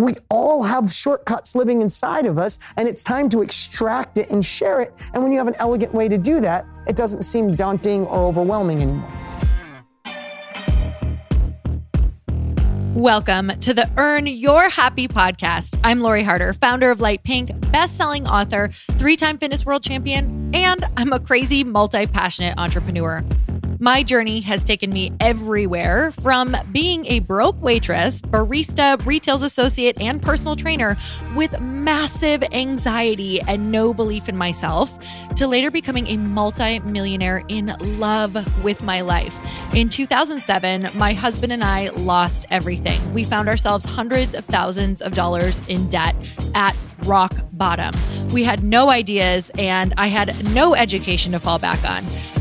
We all have shortcuts living inside of us, and it's time to extract it and share it. And when you have an elegant way to do that, it doesn't seem daunting or overwhelming anymore. Welcome to the Earn Your Happy podcast. I'm Lori Harder, founder of Light Pink, best-selling author, three-time fitness world champion, and I'm a crazy multi-passionate entrepreneur. My journey has taken me everywhere from being a broke waitress, barista, retail associate, and personal trainer with massive anxiety and no belief in myself to later becoming a multi-millionaire in love with my life. In 2007, my husband and I lost everything. We found ourselves hundreds of thousands of dollars in debt at rock bottom. We had no ideas and I had no education to fall back on.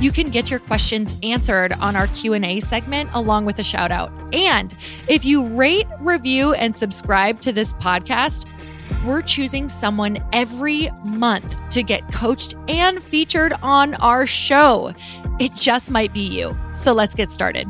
you can get your questions answered on our Q&A segment along with a shout out. And if you rate, review and subscribe to this podcast, we're choosing someone every month to get coached and featured on our show. It just might be you. So let's get started.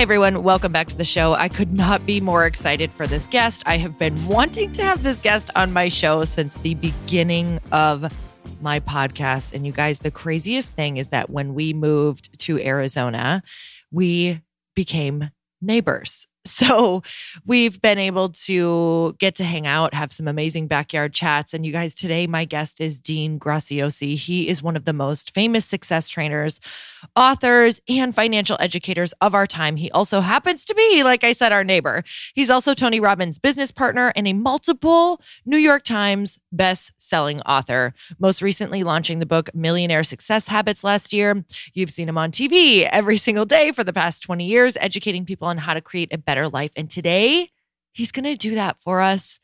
Hey everyone, welcome back to the show. I could not be more excited for this guest. I have been wanting to have this guest on my show since the beginning of my podcast. And you guys, the craziest thing is that when we moved to Arizona, we became neighbors. So we've been able to get to hang out, have some amazing backyard chats. And you guys, today, my guest is Dean Graziosi. He is one of the most famous success trainers, authors, and financial educators of our time. He also happens to be, like I said, our neighbor. He's also Tony Robbins' business partner and a multiple New York Times best-selling author. Most recently launching the book Millionaire Success Habits last year. You've seen him on TV every single day for the past 20 years, educating people on how to create a better life. And today, he's going to do that for us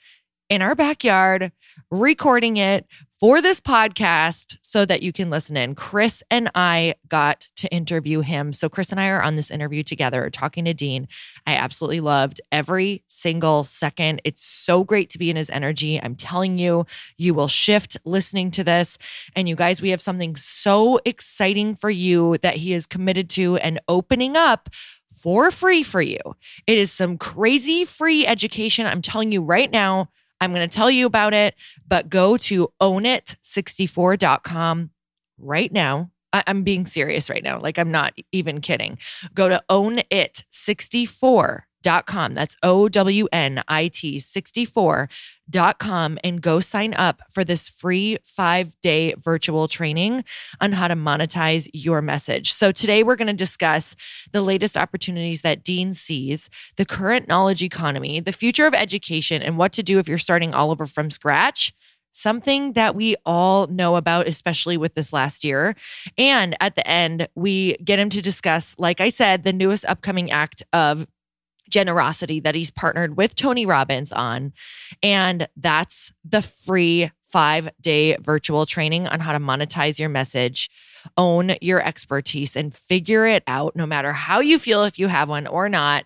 in our backyard, recording it for this podcast so that you can listen in. Chris and I got to interview him. So, Chris and I are on this interview together talking to Dean. I absolutely loved every single second. It's so great to be in his energy. I'm telling you, you will shift listening to this. And you guys, we have something so exciting for you that he is committed to and opening up for free for you. It is some crazy free education. I'm telling you right now. I'm going to tell you about it, but go to ownit64.com right now. I- am being serious right now. Like, I'm not even kidding. Go to ownit64 com. That's O W N I T 64.com and go sign up for this free five day virtual training on how to monetize your message. So, today we're going to discuss the latest opportunities that Dean sees, the current knowledge economy, the future of education, and what to do if you're starting all over from scratch something that we all know about, especially with this last year. And at the end, we get him to discuss, like I said, the newest upcoming act of generosity that he's partnered with Tony Robbins on. And that's the free five day virtual training on how to monetize your message, own your expertise, and figure it out no matter how you feel if you have one or not.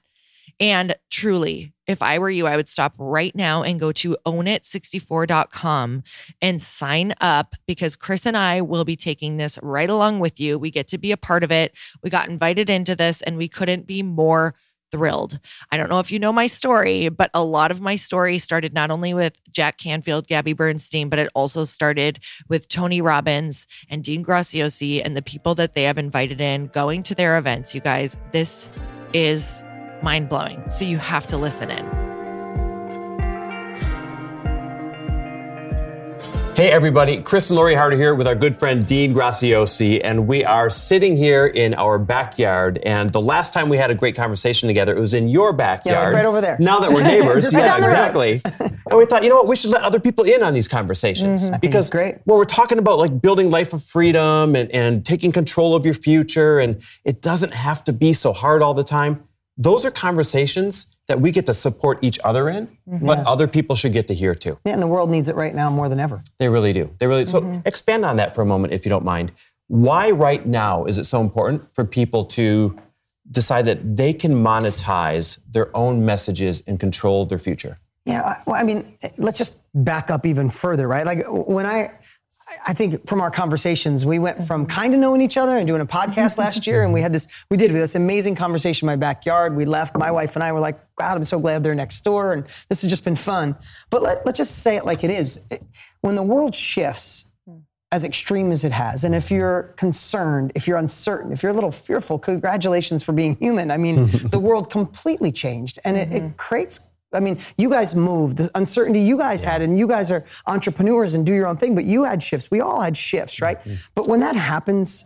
And truly, if I were you, I would stop right now and go to ownit64.com and sign up because Chris and I will be taking this right along with you. We get to be a part of it. We got invited into this and we couldn't be more thrilled. I don't know if you know my story, but a lot of my story started not only with Jack Canfield, Gabby Bernstein, but it also started with Tony Robbins and Dean Graziosi and the people that they have invited in going to their events. You guys, this is mind blowing. So you have to listen in. Hey, everybody. Chris and Lori Harder here with our good friend Dean Graziosi, and we are sitting here in our backyard. And the last time we had a great conversation together, it was in your backyard. Yeah, right over there. Now that we're neighbors, yeah, exactly. and we thought, you know what, we should let other people in on these conversations Mm-hmm. because great. well, we're talking about like building life of freedom and, and taking control of your future, and it doesn't have to be so hard all the time. Those are conversations that we get to support each other in, Mm-hmm. but other people should get to hear too. Yeah, and the world needs it right now more than ever. They really do. They really. Mm-hmm. So expand on that for a moment, if you don't mind. Why right now is it so important for people to decide that they can monetize their own messages and control their future? Yeah, well, I mean, let's just back up even further, right? Like when I, I think from our conversations, we went from kind of knowing each other and doing a podcast last year, and we had this, we did this amazing conversation in my backyard. We left, my wife and I were like, God, I'm so glad they're next door, and this has just been fun. But let, let's just say it like it is. It- when the world shifts, as extreme as it has. And if you're concerned, if you're uncertain, if you're a little fearful, congratulations for being human. I mean, the world completely changed and it, it creates. I mean, you guys moved, the uncertainty you guys had, and you guys are entrepreneurs and do your own thing, but you had shifts. We all had shifts, right? Mm-hmm. But when that happens,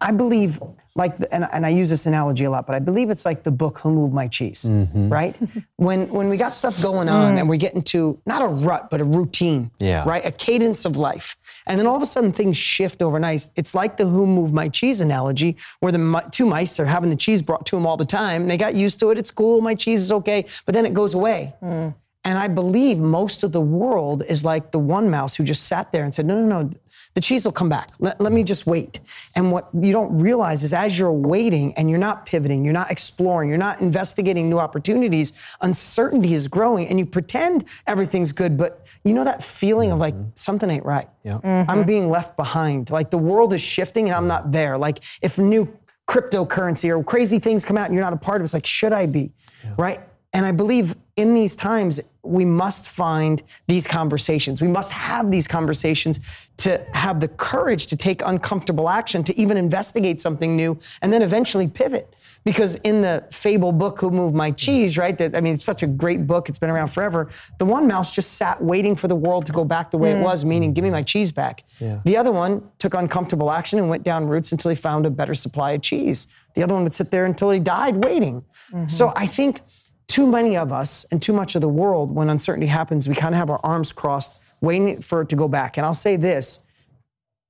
I- believe, like, the, and, and I use this analogy a lot, but I believe it's like the book "Who Moved My Cheese," mm-hmm. right? when when we got stuff going on and we get into not a rut, but a routine, Yeah. right? A cadence of life, and then all of a sudden things shift overnight. It's like the "Who Moved My Cheese" analogy, where the two mice are having the cheese brought to them all the time. And they got used to it. It's cool. My cheese is okay, but then it goes away. Mm. And I believe most of the world is like the one mouse who just sat there and said, no, no, no, the cheese will come back. Let, let me just wait. And what you don't realize is as you're waiting and you're not pivoting, you're not exploring, you're not investigating new opportunities, uncertainty is growing and you pretend everything's good, but you know that feeling of like mm-hmm. something ain't right. Yeah. I'm mm-hmm. being left behind. Like the world is shifting and I'm not there. Like if new cryptocurrency or crazy things come out and you're not a part of it. It's like, should I be? Right? And I believe in these times, we must find these conversations. We must have these conversations to have the courage to take uncomfortable action, to even investigate something new, and then eventually pivot. Because in the fable book, Who Moved My Cheese, right? That I mean, it's such a great book. It's been around forever. The one mouse just sat waiting for the world to go back the way it mm. was, meaning, give me my cheese back. The other one took uncomfortable action and went down routes until he found a better supply of cheese. The other one would sit there until he died waiting. Mm-hmm. So I think too many of us and too much of the world, when uncertainty happens, we kind of have our arms crossed, waiting for it to go back. And I'll say this.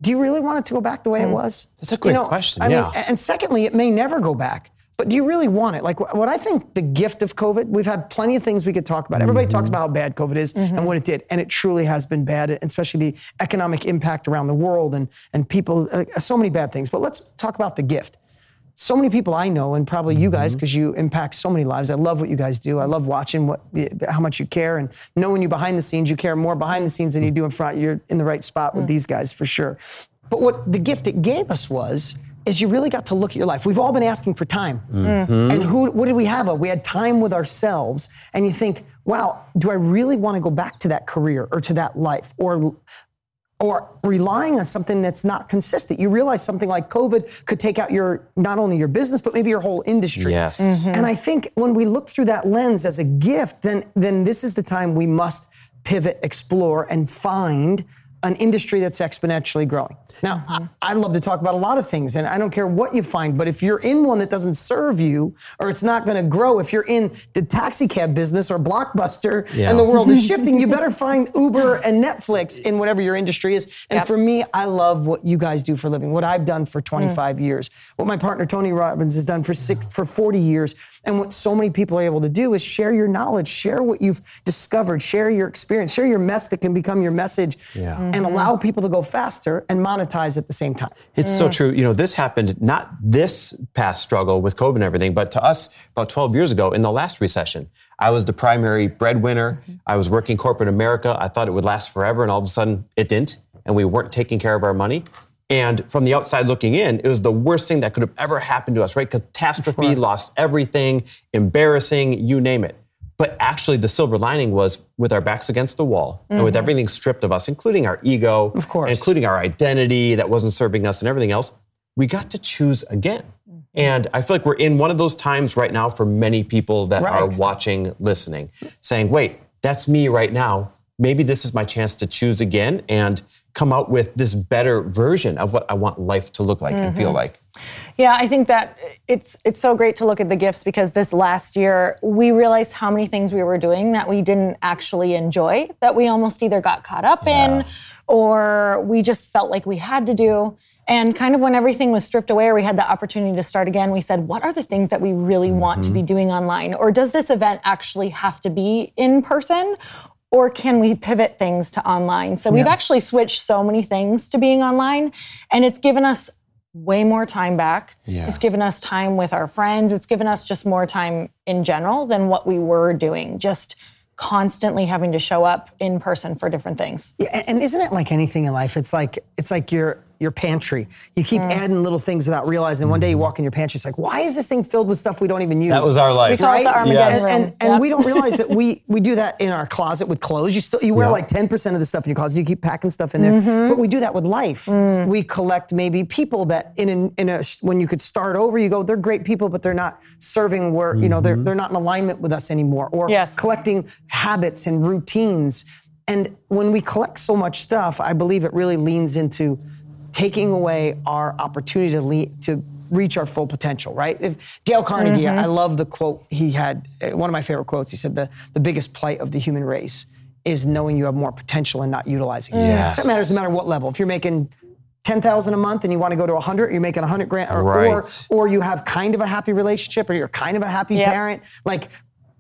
Do you really want it to go back the way it was? That's a great question, I yeah. mean, and secondly, it may never go back. But do you really want it? Like what I think the gift of COVID, we've had plenty of things we could talk about. Everybody talks about how bad COVID is and what it did, and it truly has been bad, especially the economic impact around the world and and people. Uh, so many bad things. But let's talk about the gift. So many people I know, and probably you guys, mm-hmm. because you impact so many lives. I love what you guys do. I love watching what how much you care, and knowing you behind the scenes. You care more behind the scenes than you do in front. You're in the right spot with mm. these guys for sure. But what the gift it gave us was is you really got to look at your life. We've all been asking for time. Mm-hmm. And who what did we have? We had time with ourselves. And you think, wow, do I really want to go back to that career or to that life? Or or relying on something that's not consistent. You realize something like COVID could take out your not only your business, but maybe your whole industry. Yes. Mm-hmm. And I think when we look through that lens as a gift, then then this is the time we must pivot, explore, and find an industry that's exponentially growing. Now, mm-hmm. I, I love to talk about a lot of things, and I don't care what you find, but if you're in one that doesn't serve you or it's not going to grow, if you're in the taxi cab business or Blockbuster Yeah. and the world is shifting, you better find Uber and Netflix in whatever your industry is. And Yep. for me, I love what you guys do for a living, what I've done for mm. 25 years, what my partner Tony Robbins has done for six, for 40 years, and what so many people are able to do is share your knowledge, share what you've discovered, share your experience, share your mess that can become your message, Yeah. and mm-hmm. allow people to go faster and monetize at the same time. It's so mm. true. You know, this happened not this past struggle with COVID and everything, but to us about 12 years ago in the last recession. I was the primary breadwinner. Mm-hmm. I was working corporate America. I thought it would last forever, and all of a sudden it didn't, and we weren't taking care of our money. And from the outside looking in, it was the worst thing that could have ever happened to us, right? Catastrophe, lost everything, embarrassing, you name it. But actually, the silver lining was with our backs against the wall and with mm-hmm. everything stripped of us, including our ego, Of course. including our identity that wasn't serving us and everything else, we got to choose again. Mm-hmm. And I feel like we're in one of those times right now for many people that are watching, listening, saying, wait, that's me right now. Maybe this is my chance to choose again and come out with this better version of what I want life to look like and feel mm-hmm. like. Yeah, I think that it's it's so great to look at the gifts because this last year we realized how many things we were doing that we didn't actually enjoy, that we almost either got caught up in or we just felt like we had to do. And kind of when everything was stripped away or we had the opportunity to start again, we said, what are the things that we really want to be mm-hmm. doing online? Or does this event actually have to be in person? Or can we pivot things to online? So we've actually switched so many things to being online, and it's given us way more time back. Yeah. It's given us time with our friends. It's given us just more time in general than what we were doing, just constantly having to show up in person for different things. Yeah, and- isn't it like anything in life? It's like it's like your your pantry. You keep adding little things without realizing. One day you walk in your pantry, it's like, why is this thing filled with stuff we don't even use? That was our life. We call it the Armageddon And, and, and Yep. we don't realize that we we do that in our closet with clothes. You still you wear Yeah. like ten percent of the stuff in your closet. You keep packing stuff in there, Mm-hmm. but we do that with life. Mm. We collect maybe people that in an, in a when you could start over, you go, they're great people, but they're not serving where you know they're they're not in alignment with us anymore. Or Yes. collecting habits and routines. And when we collect so much stuff, I believe it really leans into taking away our opportunity to le- to reach our full potential, right? If Dale Carnegie, I love the quote he had, uh, one of my favorite quotes. He said, the, the biggest plight of the human race is knowing you have more potential and not utilizing it. Yes. That matters no matter what level. If you're making 10,000 a month and you want to go to 100, you're making 100 grand, or, or, or you have kind of a happy relationship or you're kind of a happy Yep. parent. Like,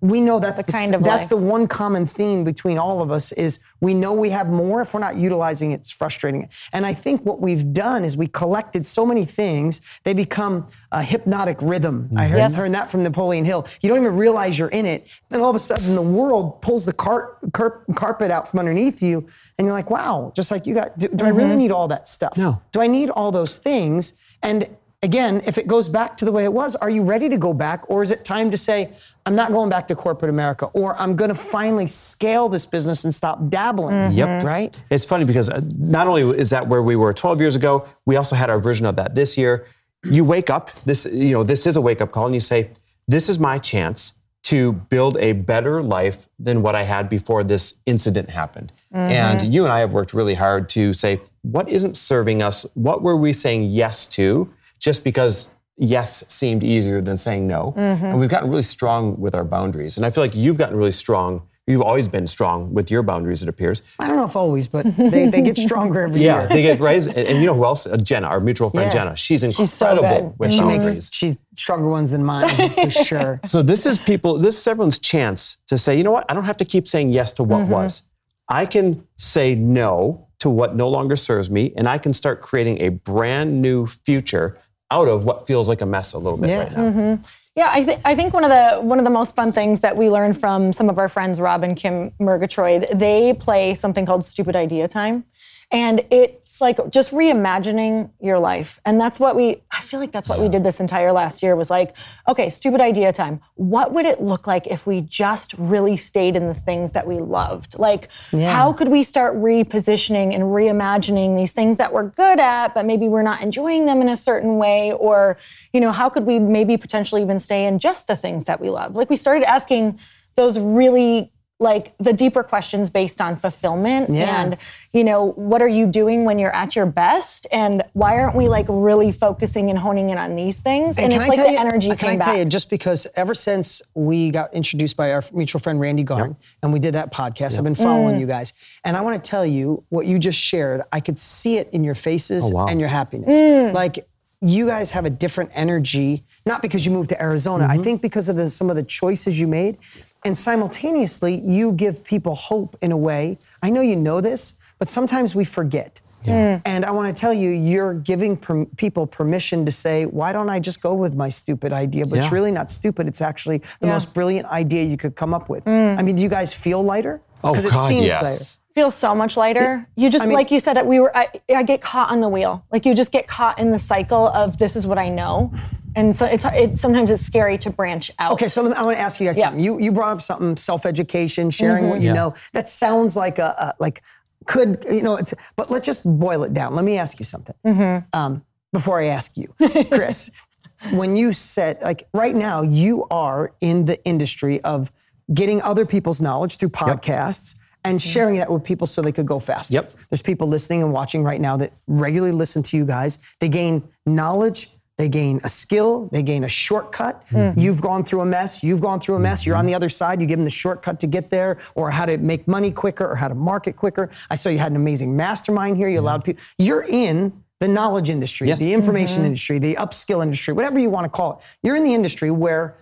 we know that's The the, kind of that's life. the one common theme between all of us is we know we have more if we're not utilizing it, it's frustrating. And i think what we've done is we collected so many things they become a hypnotic rhythm. I mm-hmm. heard, Yes. heard that from napoleon hill. You don't even realize you're in it. Then all of a sudden the world pulls the car, car, carpet out from underneath you and you're like wow just like you got do, do i really mm-hmm. need all that stuff? No. do i need all those things? And again, if it goes back to the way it was, are you ready to go back? Or is it time to say, I'm not going back to corporate America, or I'm going to finally scale this business and stop dabbling? Yep. Right? It's funny because uh, not only is that where we were 12 years ago, we also had our version of that this year. You wake up, this, you know, this is a wake up call, and you say, This is my chance to build a better life than what I had before this incident happened. And you and I have worked really hard to say, what isn't serving us? What were we saying yes to just because yes seemed easier than saying no? And we've gotten really strong with our boundaries. And I feel like you've gotten really strong. You've always been strong with your boundaries, it appears. I don't know if always, but they, they get stronger every Yeah, year. Yeah, they get right. And, and you know who else? Uh, Jenna, our mutual friend Yeah. Jenna. She's so incredible good. with She boundaries. makes she's stronger ones than mine for sure. So this is people, this is everyone's chance to say, you know what? I don't have to keep saying yes to what was. I can say no to what no longer serves me, and I can start creating a brand new future out of what feels like a mess a little bit Yeah. right now. Mm-hmm. Yeah, I think I think one of the one of the most fun things that we learned from some of our friends, Rob and Kim Murgatroyd, they play something called Stupid Idea Time. And it's like just reimagining your life. And that's what we, I feel like that's what we did this entire last year was like, okay, stupid idea time. What would it look like if we just really stayed in the things that we loved? Like, how could we start repositioning and reimagining these things that we're good at, but maybe we're not enjoying them in a certain way? Or, you know, how could we maybe potentially even stay in just the things that we love? Like, we started asking those really like the deeper questions based on fulfillment Yeah. and you know what are you doing when you're at your best and why aren't we like really focusing and honing in on these things and, it's like the energy Can came I back tell you, just because ever since we got introduced by our mutual friend Randy Garn and we did that podcast, I've been following Mm. you guys. And I want to tell you what you just shared. I could see it in your faces Oh, wow. and your happiness. Mm. Like, you guys have a different energy, not because you moved to Arizona, Mm-hmm. I think because of the, some of the choices you made. And simultaneously, you give people hope in a way. I know you know this, but sometimes we forget. Mm. And I want to tell you, you're giving per- people permission to say, why don't I just go with my stupid idea? But it's really not stupid. It's actually the Yeah. most brilliant idea you could come up with. I mean, do you guys feel lighter? Oh, it God, seems yes. lighter. feel so much lighter you just I mean- like you said we were I, I get caught on the wheel like you just get caught in the cycle of this is what i know and so it's, it's sometimes it's scary to branch out Okay, so let me, I want to ask you guys Yeah. something. You you brought up something self-education, sharing mm-hmm. what you Yeah. know. That sounds like a, a like could you know? It's but let's just boil it down. Let me ask you something. Mm-hmm. Um, before I ask you, Chris, when you said like right now you are in the industry of getting other people's knowledge through podcasts. And mm-hmm. sharing that with people so they could go faster. Yep. There's people listening and watching right now that regularly listen to you guys. They gain knowledge, they gain a skill, they gain a shortcut. Mm. You've gone through a mess, you've gone through a mess, you're on the mm-hmm. other side, you give them the shortcut to get there, or how to make money quicker, or how to market quicker. I saw you had an amazing mastermind here, you allowed people. You're in the knowledge industry, Yes. the information mm-hmm. industry, the upskill industry, whatever you want to call it. You're in the industry where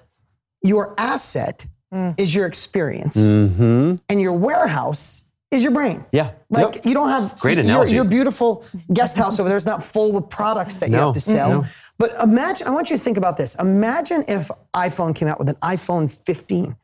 your asset mm. is your experience mm-hmm. and your warehouse is your brain. Yeah. Like Yep. you don't have Great your- analogy. Your, beautiful guest house over there is not full with products that you have to sell. no. But imagine, I want you to think about this. Imagine if iPhone came out with an iPhone 15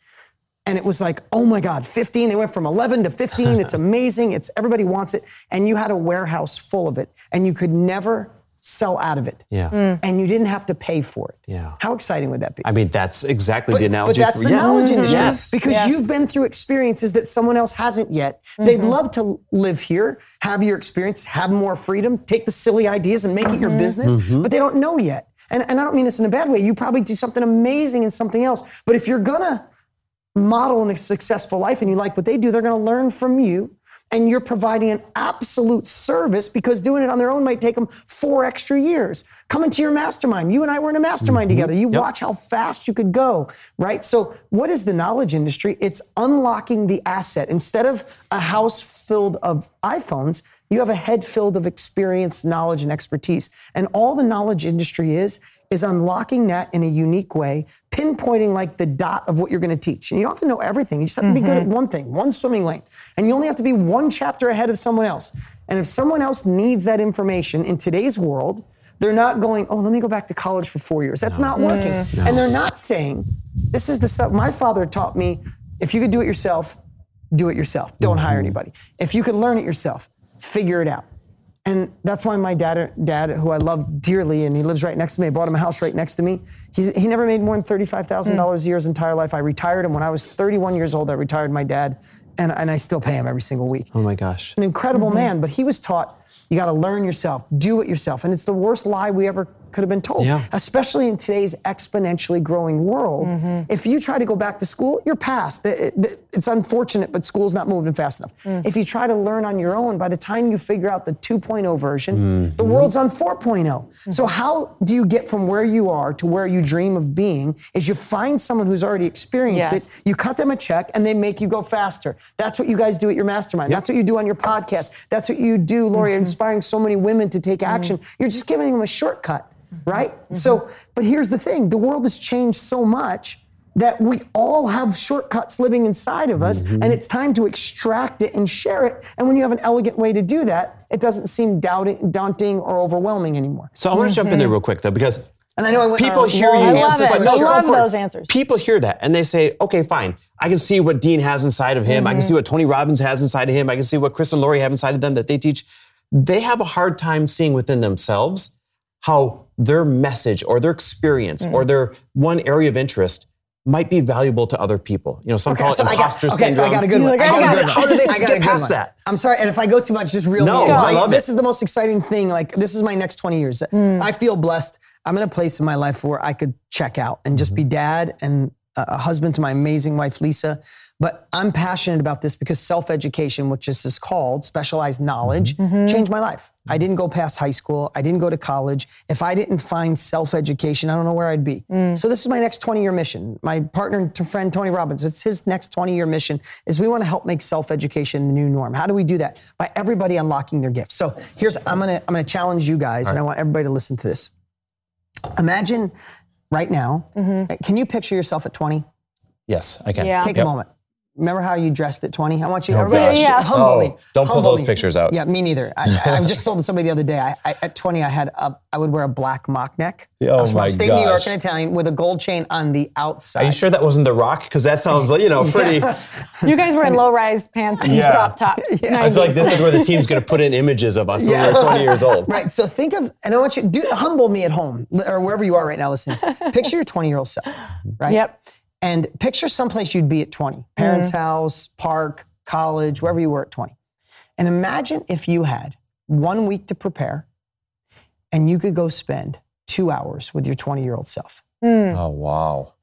and it was like, oh my God, 15. They went from 11 to 15. It's amazing. It's everybody wants it. And you had a warehouse full of it and you could never sell out of it. Yeah. Mm. And you didn't have to pay for it. Yeah. How exciting would that be? I mean, that's exactly But, the analogy. but that's for- the yes. knowledge mm-hmm. industry Yes. because Yes. you've been through experiences that someone else hasn't yet. They'd mm-hmm. love to live here, have your experience, have more freedom, take the silly ideas and make it your mm-hmm. business, but they don't know yet. And, and I don't mean this in a bad way. You probably do something amazing in something else. But if you're gonna model a successful life and you like what they do, they're gonna learn from you. And you're providing an absolute service because doing it on their own might take them four extra years. Come into your mastermind. You and I were in a mastermind mm-hmm. together. You watch how fast you could go, right? So, what is the knowledge industry? It's unlocking the asset. Instead of a house filled of iPhones, you have a head filled of experience, knowledge, and expertise. And all the knowledge industry is, is unlocking that in a unique way, pinpointing like the dot of what you're going to teach. And you don't have to know everything. You just have to be good at mm-hmm. one thing, one swimming lane. And you only have to be one chapter ahead of someone else. And if someone else needs that information in today's world, they're not going, oh, let me go back to college for four years. That's not working. And they're not saying, this is the stuff my father taught me if you could do it yourself, do it yourself. Don't mm-hmm. hire anybody. If you can learn it yourself, figure it out. And that's why my dad, dad, who I love dearly, and he lives right next to me. I bought him a house right next to me. He's, he never made more than thirty-five thousand dollars hmm. a year his entire life. I retired him when I was 31 years old. I retired my dad, and, and I still pay him every single week. Oh my gosh. An incredible mm-hmm. man, but he was taught you got to learn yourself, do it yourself, and it's the worst lie we ever could have been told. Yeah. Especially in today's exponentially growing world. Mm-hmm. If you try to go back to school, you're past. It- it- It's unfortunate, but school's not moving fast enough. Mm. If you try to learn on your own, by the time you figure out the 2.0 version, mm-hmm. the world's on 4.0. So mm-hmm. how do you get from where you are to where you dream of being? Is you find someone who's already experienced Yes. it, you cut them a check, and they make you go faster. That's what you guys do at your mastermind. That's what you do on your podcast. That's what you do, Lori, inspiring so many women to take action. You're just giving them a shortcut, Mm-hmm. right? Mm-hmm. So, but here's the thing the world has changed so much that we all have shortcuts living inside of us, mm-hmm. and it's time to extract it and share it. And when you have an elegant way to do that, it doesn't seem doubting, daunting or overwhelming anymore. So I want to jump in there real quick though, because And I know I went people hear you. long I love answer it. to I a love short those answers. People hear that and they say, okay, fine. I can see what Dean has inside of him. I can see what Tony Robbins has inside of him. I can see what Chris and Lori have inside of them that they teach. They have a hard time seeing within themselves how their message or their experience or mm. their one area of interest might be valuable to other people. You know, some call it so I got, imposter okay, so. I got a good one. You're I I got a got good it. one. How do they I got get past one. that? I'm sorry, and if I go too much, just reel No, me in. I love This it. is the most exciting thing. Like this is my next 20 years. Mm. I feel blessed. I'm in a place in my life where I could check out and just be mm-hmm. dad and a husband to my amazing wife Lisa. But I'm passionate about this because self-education, which this is called specialized knowledge, mm-hmm. Mm-hmm. changed my life. I didn't go past high school. I didn't go to college. If I didn't find self-education, I don't know where I'd be. Mm. So this is my next 20-year mission. My partner and friend Tony Robbins, it's his next 20-year mission is we want to help make self-education the new norm. How do we do that? By everybody unlocking their gifts. So here's I'm gonna I'm gonna challenge you guys, and I want everybody to listen to this. Imagine right now, mm-hmm. can you picture yourself at 20? Yes, I can. Yeah. Take Yep. a moment. Remember how you dressed at 20? I want you, Oh, everybody, gosh. Yeah. humble Oh, me. don't pull those me. pictures out. Yeah, me neither. I, I just told somebody the other day. I, I, at 20, I had a, I would wear a black mock neck. Oh, I was from my upstate New York and Italian with a gold chain on the outside. Are you sure that wasn't The Rock? Because that sounds like, you know, pretty. You guys were in low-rise pants and Yeah. crop tops. I feel like this is where the team's going to put in images of us when we're 20 years old. Right. So think of, and I want you to do, humble me at home or wherever you are right now listening. to this. Picture your 20 year old self, right? Yep. And picture someplace you'd be at 20 parents' mm. house, park, college, wherever you were at 20. And imagine if you had one week to prepare and you could go spend two hours with your 20 year old self. Mm. Oh, wow.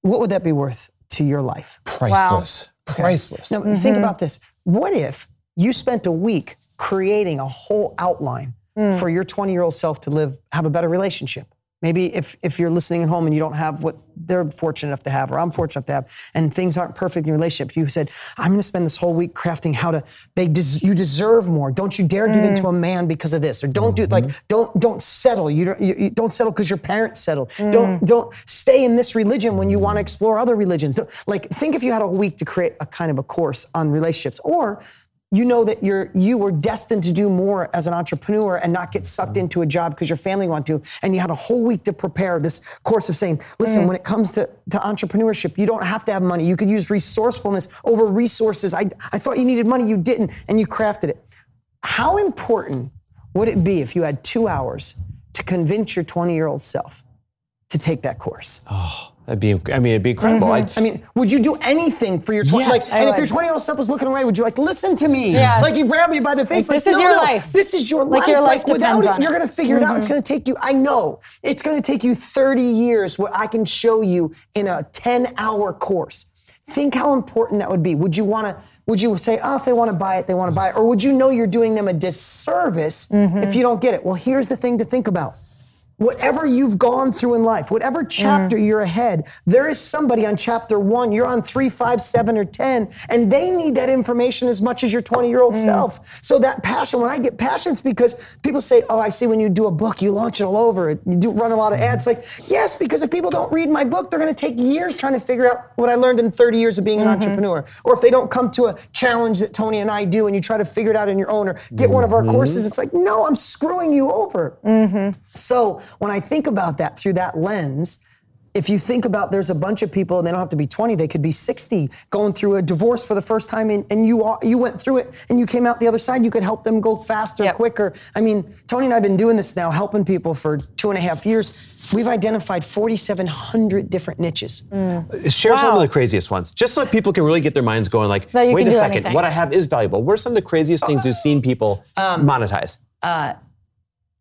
What would that be worth to your life? Priceless. Priceless. Now, think mm-hmm. about this. What if you spent a week creating a whole outline mm. for your 20 year old self to live, have a better relationship? Maybe if, if you're listening at home and you don't have what they're fortunate enough to have, or I'm fortunate enough to have, and things aren't perfect in your relationship, you said, I'm going to spend this whole week crafting how to, they des- you deserve more. Don't you dare give in to a mm. man because of this, or don't do, like, mm-hmm. don't, don't settle. You don't, you, you don't settle because your parents settled. Don't, mm. don't stay in this religion when you want to explore other religions. Don't- Like, think if you had a week to create a kind of a course on relationships, or you know that you're you were destined to do more as an entrepreneur and not get sucked into a job because your family want to and you had a whole week to prepare this course of saying listen mm. when it comes to, to entrepreneurship you don't have to have money. You could use resourcefulness over resources. I, I thought you needed money. You didn't and you crafted it. How important would it be if you had two hours to convince your 20 year old self to take that course oh. That'd be, I mean, it'd be incredible. I, mm-hmm. I mean, would you do anything for your 20? Yes. like, and if your 20 year old self was looking away, would you like listen to me? Yes. Like you grab me by the face. Like, Like, this is your no, life. This is your Like life. your life without depends it, you're gonna figure it out. It's mm-hmm. gonna take you. I know it's gonna take you 30 years. What I can show you in a 10 hour course. Think how important that would be. Would you want to? Would you say, "Oh, if they want to buy it, they want to buy it," or would you know you're doing them a disservice mm-hmm. if you don't get it? Well, here's the thing to think about whatever you've gone through in life, whatever mm. chapter you're ahead, there is somebody on chapter one, you're on three, five, seven, or 10, and they need that information as much as your 20 year old mm. self. So that passion, when I get passion, it's because people say, Oh, I see when you do a book, you launch it all over, you do run a lot of mm. ads. Like, yes, because if people don't read my book, they're going to take years trying to figure out what I learned in 30 years of being an mm-hmm. entrepreneur. Or if they don't come to a challenge that Tony and I do and you try to figure it out on your own or get one of our mm-hmm. courses, it's like, no, I'm screwing you over. Mm-hmm. So when I think about that through that lens, if you think about there's a bunch of people and they don't have to be 20 they could be 60 going through a divorce for the first time and, and you are, you went through it and you came out the other side you could help them go faster Yep. quicker i mean tony and i've been doing this now helping people for two and a half years we've identified 4700 different niches Share some of the craziest ones, just so people can really get their minds going. Like, That you wait a second, anything. what I have is valuable. What are some of the craziest things you've seen people Um, monetize?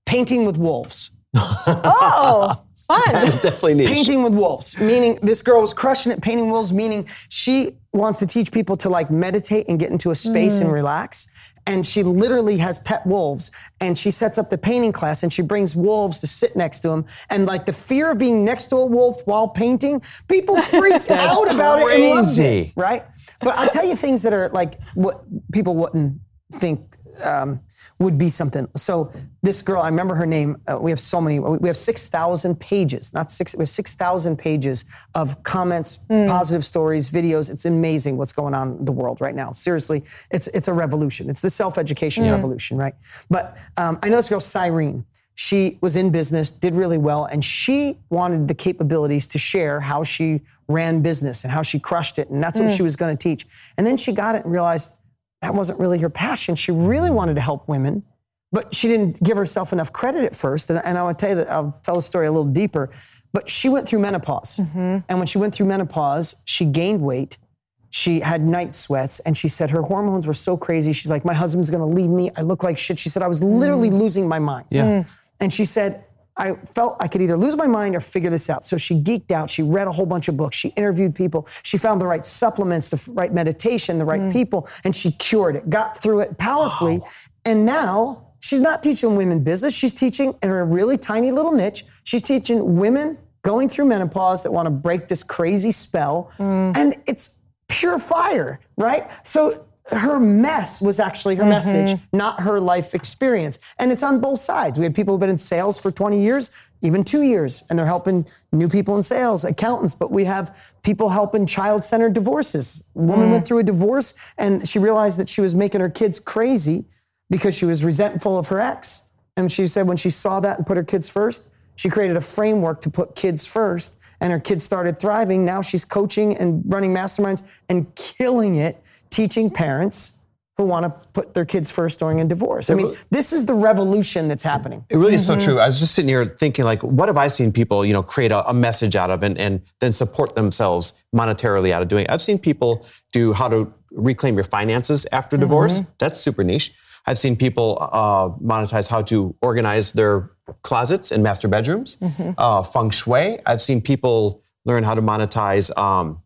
painting with wolves Oh, fun. It's definitely niche. painting with wolves meaning this girl was crushing it painting wolves meaning she wants to teach people to like meditate and get into a space and mm. relax and she literally has pet wolves and she sets up the painting class and she brings wolves to sit next to him and like the fear of being next to a wolf while painting people freaked That's out about it and loved crazy. it right but i'll tell you things that are like what people wouldn't think um, would be something. So this girl, I remember her name. Uh, we have so many. We have six thousand pages, not six. We have six thousand pages of comments, positive stories, videos. It's amazing what's going on in the world right now. Seriously, it's it's a revolution. It's the self education revolution, right? But um, I know this girl, Cyrene. She was in business, did really well, and she wanted the capabilities to share how she ran business and how she crushed it, and that's what she was going to teach. And then she got it and realized that wasn't really her passion. She really mm-hmm. wanted to help women, but she didn't give herself enough credit at first. And, and I want to tell you that I'll tell the story a little deeper. But she went through menopause. Mm-hmm. And when she went through menopause, she gained weight. She had night sweats, and she said her hormones were so crazy. She's like, My husband's gonna leave me. I look like shit. She said, I was literally mm. losing my mind. Yeah. And she said, I felt I could either lose my mind or figure this out. So she geeked out. She read a whole bunch of books. She interviewed people. She found the right supplements, the right meditation, the right mm. people, and she cured it, got through it powerfully. And now she's not teaching women business. She's teaching in a really tiny little niche. She's teaching women going through menopause that want to break this crazy spell. Mm. And it's pure fire, right? So her mess was actually her mm-hmm. message, not her life experience. And it's on both sides. We have people who've been in sales for 20 years, even two years, and they're helping new people in sales, accountants. But we have people helping child centered divorces. A woman mm. went through a divorce and she realized that she was making her kids crazy because she was resentful of her ex. And she said when she saw that and put her kids first, she created a framework to put kids first, and her kids started thriving. Now she's coaching and running masterminds and killing it, teaching parents who want to put their kids first during a divorce. I mean, this is the revolution that's happening. It really is so true. I was just sitting here thinking, like, what have I seen people, you know, create a, a message out of and, and then support themselves monetarily out of doing it? I've seen people do how to reclaim your finances after divorce. That's super niche. I've seen people uh, monetize how to organize their closets and master bedrooms, uh, feng shui. I've seen people learn how to monetize. Um,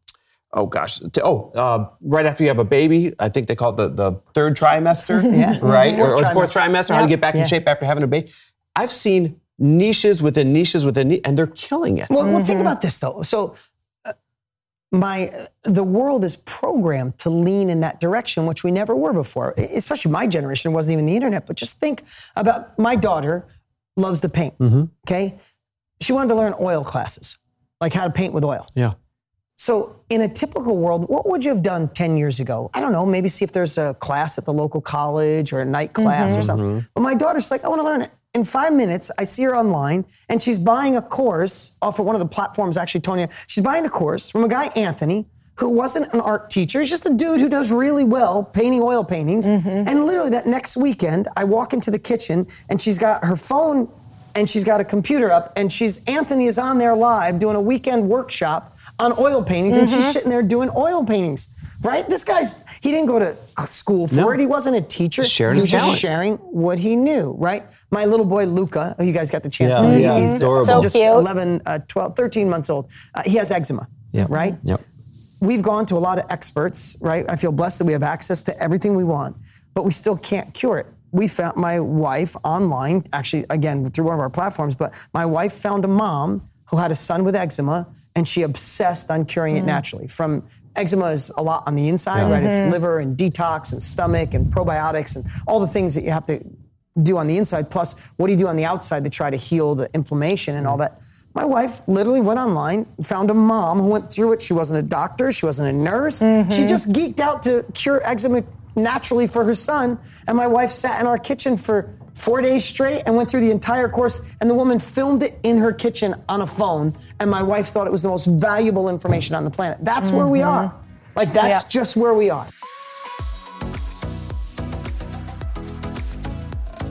oh gosh, t- oh, uh, right after you have a baby, I think they call it the, the third trimester, Yeah. right, Fourth or, or fourth trimester. trimester. How to get back in shape after having a baby. I've seen niches within niches within, ni- and they're killing it. Well, well, think about this though. So, uh, my the world is programmed to lean in that direction, which we never were before. Especially my generation it wasn't even the internet. But just think about my daughter loves to paint. Okay, she wanted to learn oil classes, like how to paint with oil. yeah. So, in a typical world, what would you have done 10 years ago? I don't know, maybe see if there's a class at the local college or a night mm-hmm. class or something. Mm-hmm. But my daughter's like, I want to learn it. In five minutes, I see her online and she's buying a course off of one of the platforms, actually, Tonya. She's buying a course from a guy, Anthony, who wasn't an art teacher. He's just a dude who does really well painting oil paintings. Mm-hmm. And literally, that next weekend, I walk into the kitchen and she's got her phone and she's got a computer up and she's Anthony is on there live doing a weekend workshop on oil paintings and she's sitting there doing oil paintings. Right? This guy's he didn't go to uh, school for No. it. He wasn't a teacher. Sharing he was his just sharing what he knew, right? My little boy Luca, who you guys got the chance Yeah, to meet, yeah, he's adorable. So just cute. 11, uh, 12, 13 months old. Uh, he has eczema, Yep. right? Yep. we've gone to a lot of experts, right? I feel blessed that we have access to everything we want, but we still can't cure it. We found my wife online, actually, again, through one of our platforms, but my wife found a mom who had a son with eczema and she obsessed on curing it mm-hmm. naturally. From eczema is a lot on the inside, right? It's mm-hmm. liver and detox and stomach and probiotics and all the things that you have to do on the inside. Plus, what do you do on the outside to try to heal the inflammation and all mm-hmm. that? My wife literally went online, found a mom who went through it. She wasn't a doctor, she wasn't a nurse. She just geeked out to cure eczema naturally for her son. And my wife sat in our kitchen for four days straight and went through the entire course. And the woman filmed it in her kitchen on a phone. And my wife thought it was the most valuable information on the planet. That's where we mm-hmm. are. Like, that's Yeah. just where we are.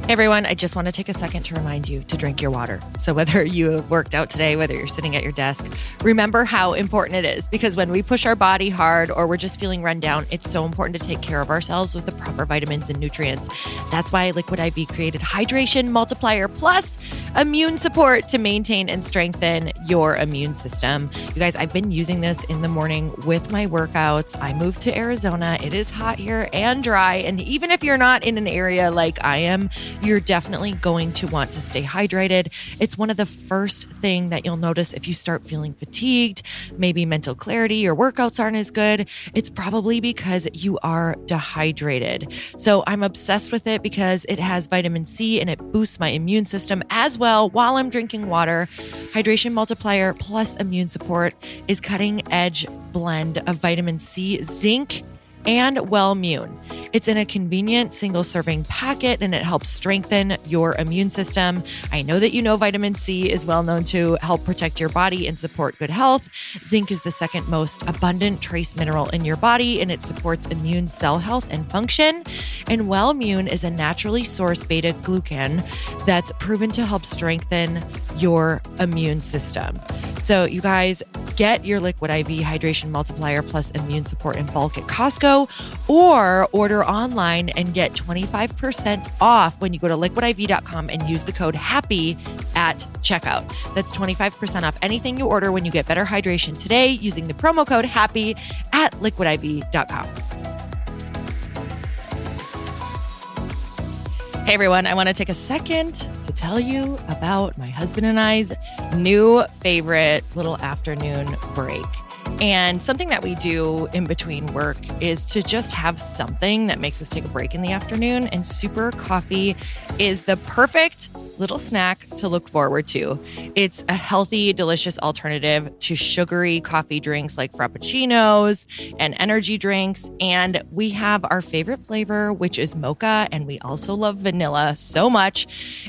Hey everyone, I just want to take a second to remind you to drink your water. So, whether you have worked out today, whether you're sitting at your desk, remember how important it is because when we push our body hard or we're just feeling run down, it's so important to take care of ourselves with the proper vitamins and nutrients. That's why Liquid IV created Hydration Multiplier Plus immune support to maintain and strengthen your immune system. You guys, I've been using this in the morning with my workouts. I moved to Arizona. It is hot here and dry. And even if you're not in an area like I am, you're definitely going to want to stay hydrated. It's one of the first thing that you'll notice if you start feeling fatigued, maybe mental clarity, your workouts aren't as good. It's probably because you are dehydrated. So I'm obsessed with it because it has vitamin C and it boosts my immune system as well while I'm drinking water. Hydration multiplier plus immune support is cutting edge blend of vitamin C, zinc, and Wellmune. It's in a convenient single serving packet and it helps strengthen your immune system. I know that you know vitamin C is well known to help protect your body and support good health. Zinc is the second most abundant trace mineral in your body and it supports immune cell health and function. And Wellmune is a naturally sourced beta glucan that's proven to help strengthen your immune system. So, you guys get your Liquid IV Hydration Multiplier plus immune support in bulk at Costco or order online and get 25% off when you go to liquidiv.com and use the code HAPPY at checkout. That's 25% off anything you order when you get better hydration today using the promo code HAPPY at liquidiv.com. Hey everyone, I want to take a second to tell you about my husband and I's new favorite little afternoon break. And something that we do in between work is to just have something that makes us take a break in the afternoon. And Super Coffee is the perfect little snack to look forward to. It's a healthy, delicious alternative to sugary coffee drinks like Frappuccinos and energy drinks. And we have our favorite flavor, which is mocha. And we also love vanilla so much.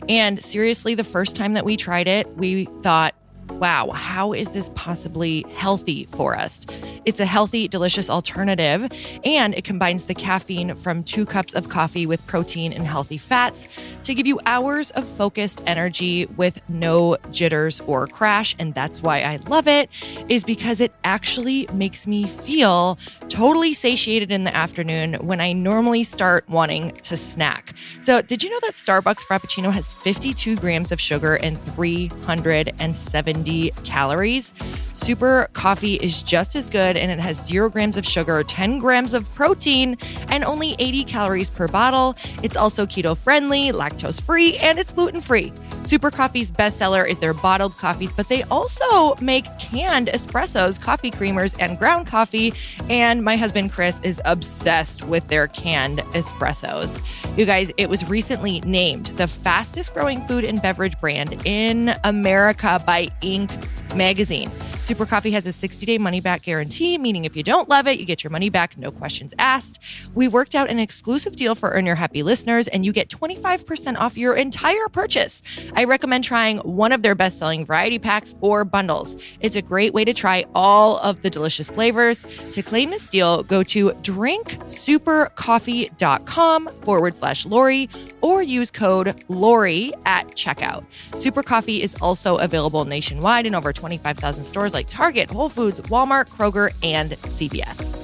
And seriously, the first time that we tried it, we thought, wow, how is this possibly healthy for us? It's a healthy, delicious alternative, and it combines the caffeine from two cups of coffee with protein and healthy fats to give you hours of focused energy with no jitters or crash. And that's why I love it, is because it actually makes me feel totally satiated in the afternoon when I normally start wanting to snack. So, did you know that Starbucks Frappuccino has 52 grams of sugar and 370 calories? Super coffee is just as good and it has zero grams of sugar, 10 grams of protein, and only 80 calories per bottle. It's also keto friendly, lactose free, and it's gluten free. Super Coffee's bestseller is their bottled coffees, but they also make canned espressos, coffee creamers, and ground coffee. And my husband Chris is obsessed with their canned espressos. You guys, it was recently named the fastest growing food and beverage brand in America by Inc. magazine. Super Coffee has a 60 day money back guarantee, meaning if you don't love it, you get your money back, no questions asked. We worked out an exclusive deal for Earn Your Happy listeners, and you get 25% off your entire purchase. I recommend trying one of their best selling variety packs or bundles. It's a great way to try all of the delicious flavors. To claim this deal, go to drinksupercoffee.com forward slash Lori or use code Lori at checkout. Super Coffee is also available nationwide in over 25,000 stores like Target, Whole Foods, Walmart, Kroger, and CVS.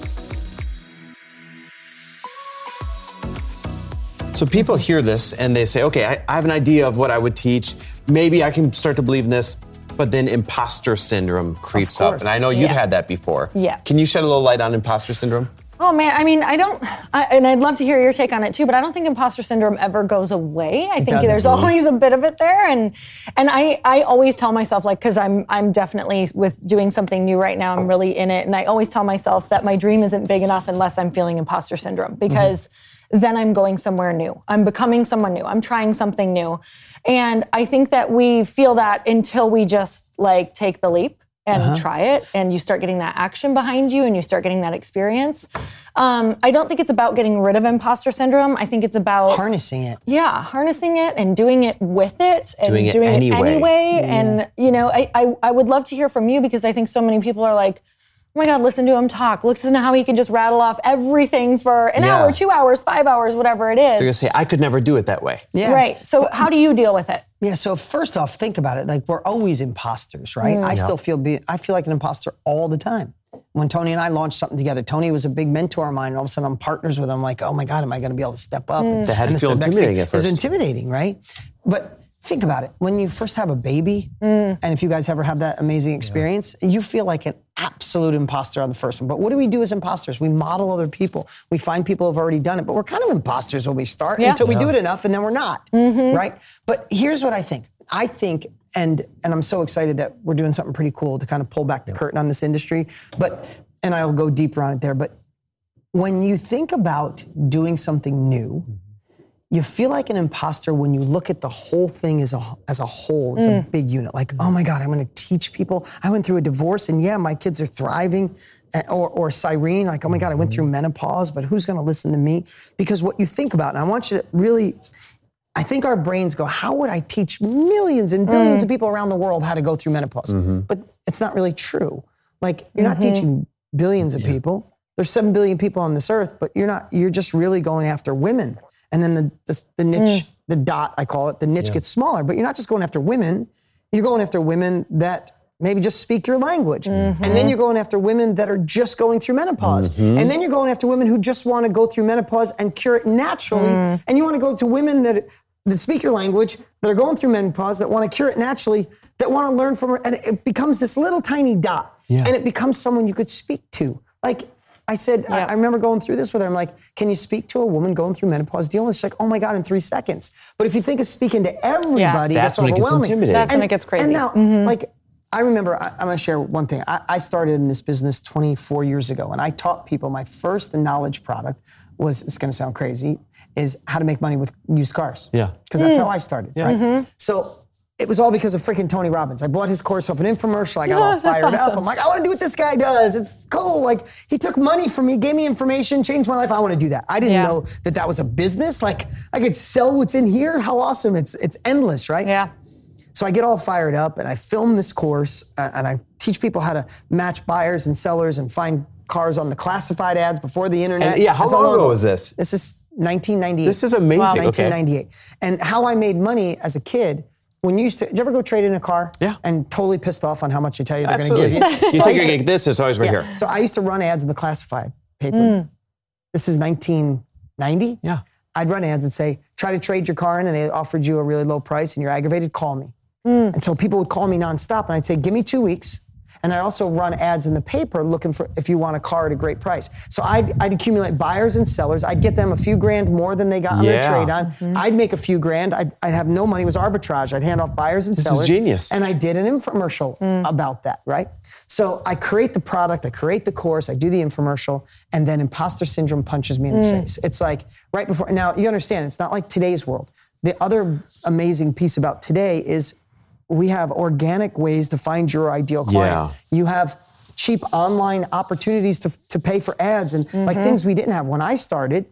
So people hear this and they say, okay, I, I have an idea of what I would teach. Maybe I can start to believe in this. But then imposter syndrome creeps up. And I know you've Yeah. had that before. Yeah. Can you shed a little light on imposter syndrome? Oh man, I mean, I don't, I, and I'd love to hear your take on it too. But I don't think imposter syndrome ever goes away. I think doesn't. there's always a bit of it there, and and I I always tell myself like because I'm I'm definitely with doing something new right now. I'm really in it, and I always tell myself that my dream isn't big enough unless I'm feeling imposter syndrome mm-hmm. because then I'm going somewhere new. I'm becoming someone new. I'm trying something new, and I think that we feel that until we just like take the leap and try it and you start getting that action behind you and you start getting that experience. Um, I don't think it's about getting rid of imposter syndrome. I think it's about Harnessing it. yeah, harnessing it and doing it with it and Doing it anyway. anyway. And you know, I, I I would love to hear from you because I think so many people are like, oh my God, listen to him talk. Listen to how he can just rattle off everything for an Yeah. hour, two hours, five hours, whatever it is They're gonna say, I could never do it that way. Yeah. Right. So how do you deal with it? Yeah. So first off, think about it. Like we're always imposters, right? Mm. I still feel be, I feel like an imposter all the time. When Tony and I launched something together, Tony was a big mentor of mine. And all of a sudden, I'm partners with him. Like, oh my God, am I going to be able to step up? Mm. And, That had to feel intimidating thing- at first. It was intimidating, right? But think about it. When you first have a baby, mm. and if you guys ever have that amazing experience, you feel like an absolute imposter on the first one. But what do we do as imposters? We model other people. We find people who have already done it, but we're kind of imposters when we start Yeah. until we do it enough, and then we're not, mm-hmm. right? But here's what I think. I think, and and I'm so excited that we're doing something pretty cool to kind of pull back the curtain on this industry. But and I'll go deeper on it there. But when you think about doing something new, mm-hmm. You feel like an imposter when you look at the whole thing as a as a whole, as a mm. big unit. Like, oh my God, I'm going to teach people. I went through a divorce, and yeah, my kids are thriving. eh, Or or Cyrene, like, oh my God, I went through mm-hmm. menopause, but who's going to listen to me? Because what you think about, and I want you to really. I think our brains go, how would I teach millions and billions of mm. people around the world how to go through menopause? Mm-hmm. But it's not really true. Like, you're not mm-hmm. teaching billions of people. There's 7 billion people on this earth, but you're not, you're just really going after women. And then the, the, the niche, mm. the dot, I call it, the niche gets smaller, but you're not just going after women. You're going after women that maybe just speak your language. And then mm-hmm. you're going after women that are just going through menopause. Mm-hmm. And then you're going after women who just want to go through menopause and cure it naturally. Mm. And you want to go to women that that speak your language, that are going through menopause, that want to cure it naturally, that want to learn from her, and it becomes this little tiny dot, Yeah. and it becomes someone you could speak to. Like I said, I, I remember going through this with her. I'm like, "Can you speak to a woman going through menopause dealing with?" She's like, "Oh my god, in three seconds." But if you think of speaking to everybody, That's that's when it gets overwhelming. intimidating. That's when it gets crazy. And now, mm-hmm. like, I remember, I, I'm gonna share one thing. I, I started in this business 24 years ago, and I taught people my first knowledge product was, it's gonna sound crazy, is how to make money with used cars. Yeah. Because that's hmm. how I started, right? Mm-hmm. So it was all because of freaking Tony Robbins. I bought his course off an infomercial. I got all that's fired up. I'm like, I wanna do what this guy does. It's cool. Like, he took money from me, gave me information, changed my life. I wanna do that. I didn't Yeah. know that that was a business. Like, I could sell what's in here. How awesome. It's, it's endless, right? Yeah. So I get all fired up and I film this course uh, and I teach people how to match buyers and sellers and find cars on the classified ads before the internet. And, yeah, how That's how long ago was this? This is 1998. This is amazing. Wow. Okay. 1998. And how I made money as a kid. When you used to, did you ever go trade in a car? Yeah. And totally pissed off on how much they tell you they're going to give you. You So I think used you're to- this, is always right yeah. here. So I used to run ads in the classified paper. Mm. This is 1990. Yeah. I'd run ads and say, try to trade your car in and they offered you a really low price and you're aggravated, call me. Mm. And so people would call me nonstop and I'd say, give me two weeks. And I'd also run ads in the paper looking for if you want a car at a great price. So I'd, I'd accumulate buyers and sellers. I'd get them a few grand more than they got on their trade on. Mm-hmm. I'd make a few grand. I'd, I'd have no money. It was arbitrage. I'd hand off buyers and is sellers. genius. And I did an infomercial mm. about that, right? So I create the product, I create the course, I do the infomercial, and then imposter syndrome punches me in the mm. face. It's like right before. Now you understand, it's not like today's world. The other amazing piece about today is we have organic ways to find your ideal client. Yeah. You have cheap online opportunities to, to pay for ads and like mm-hmm. things we didn't have. When I started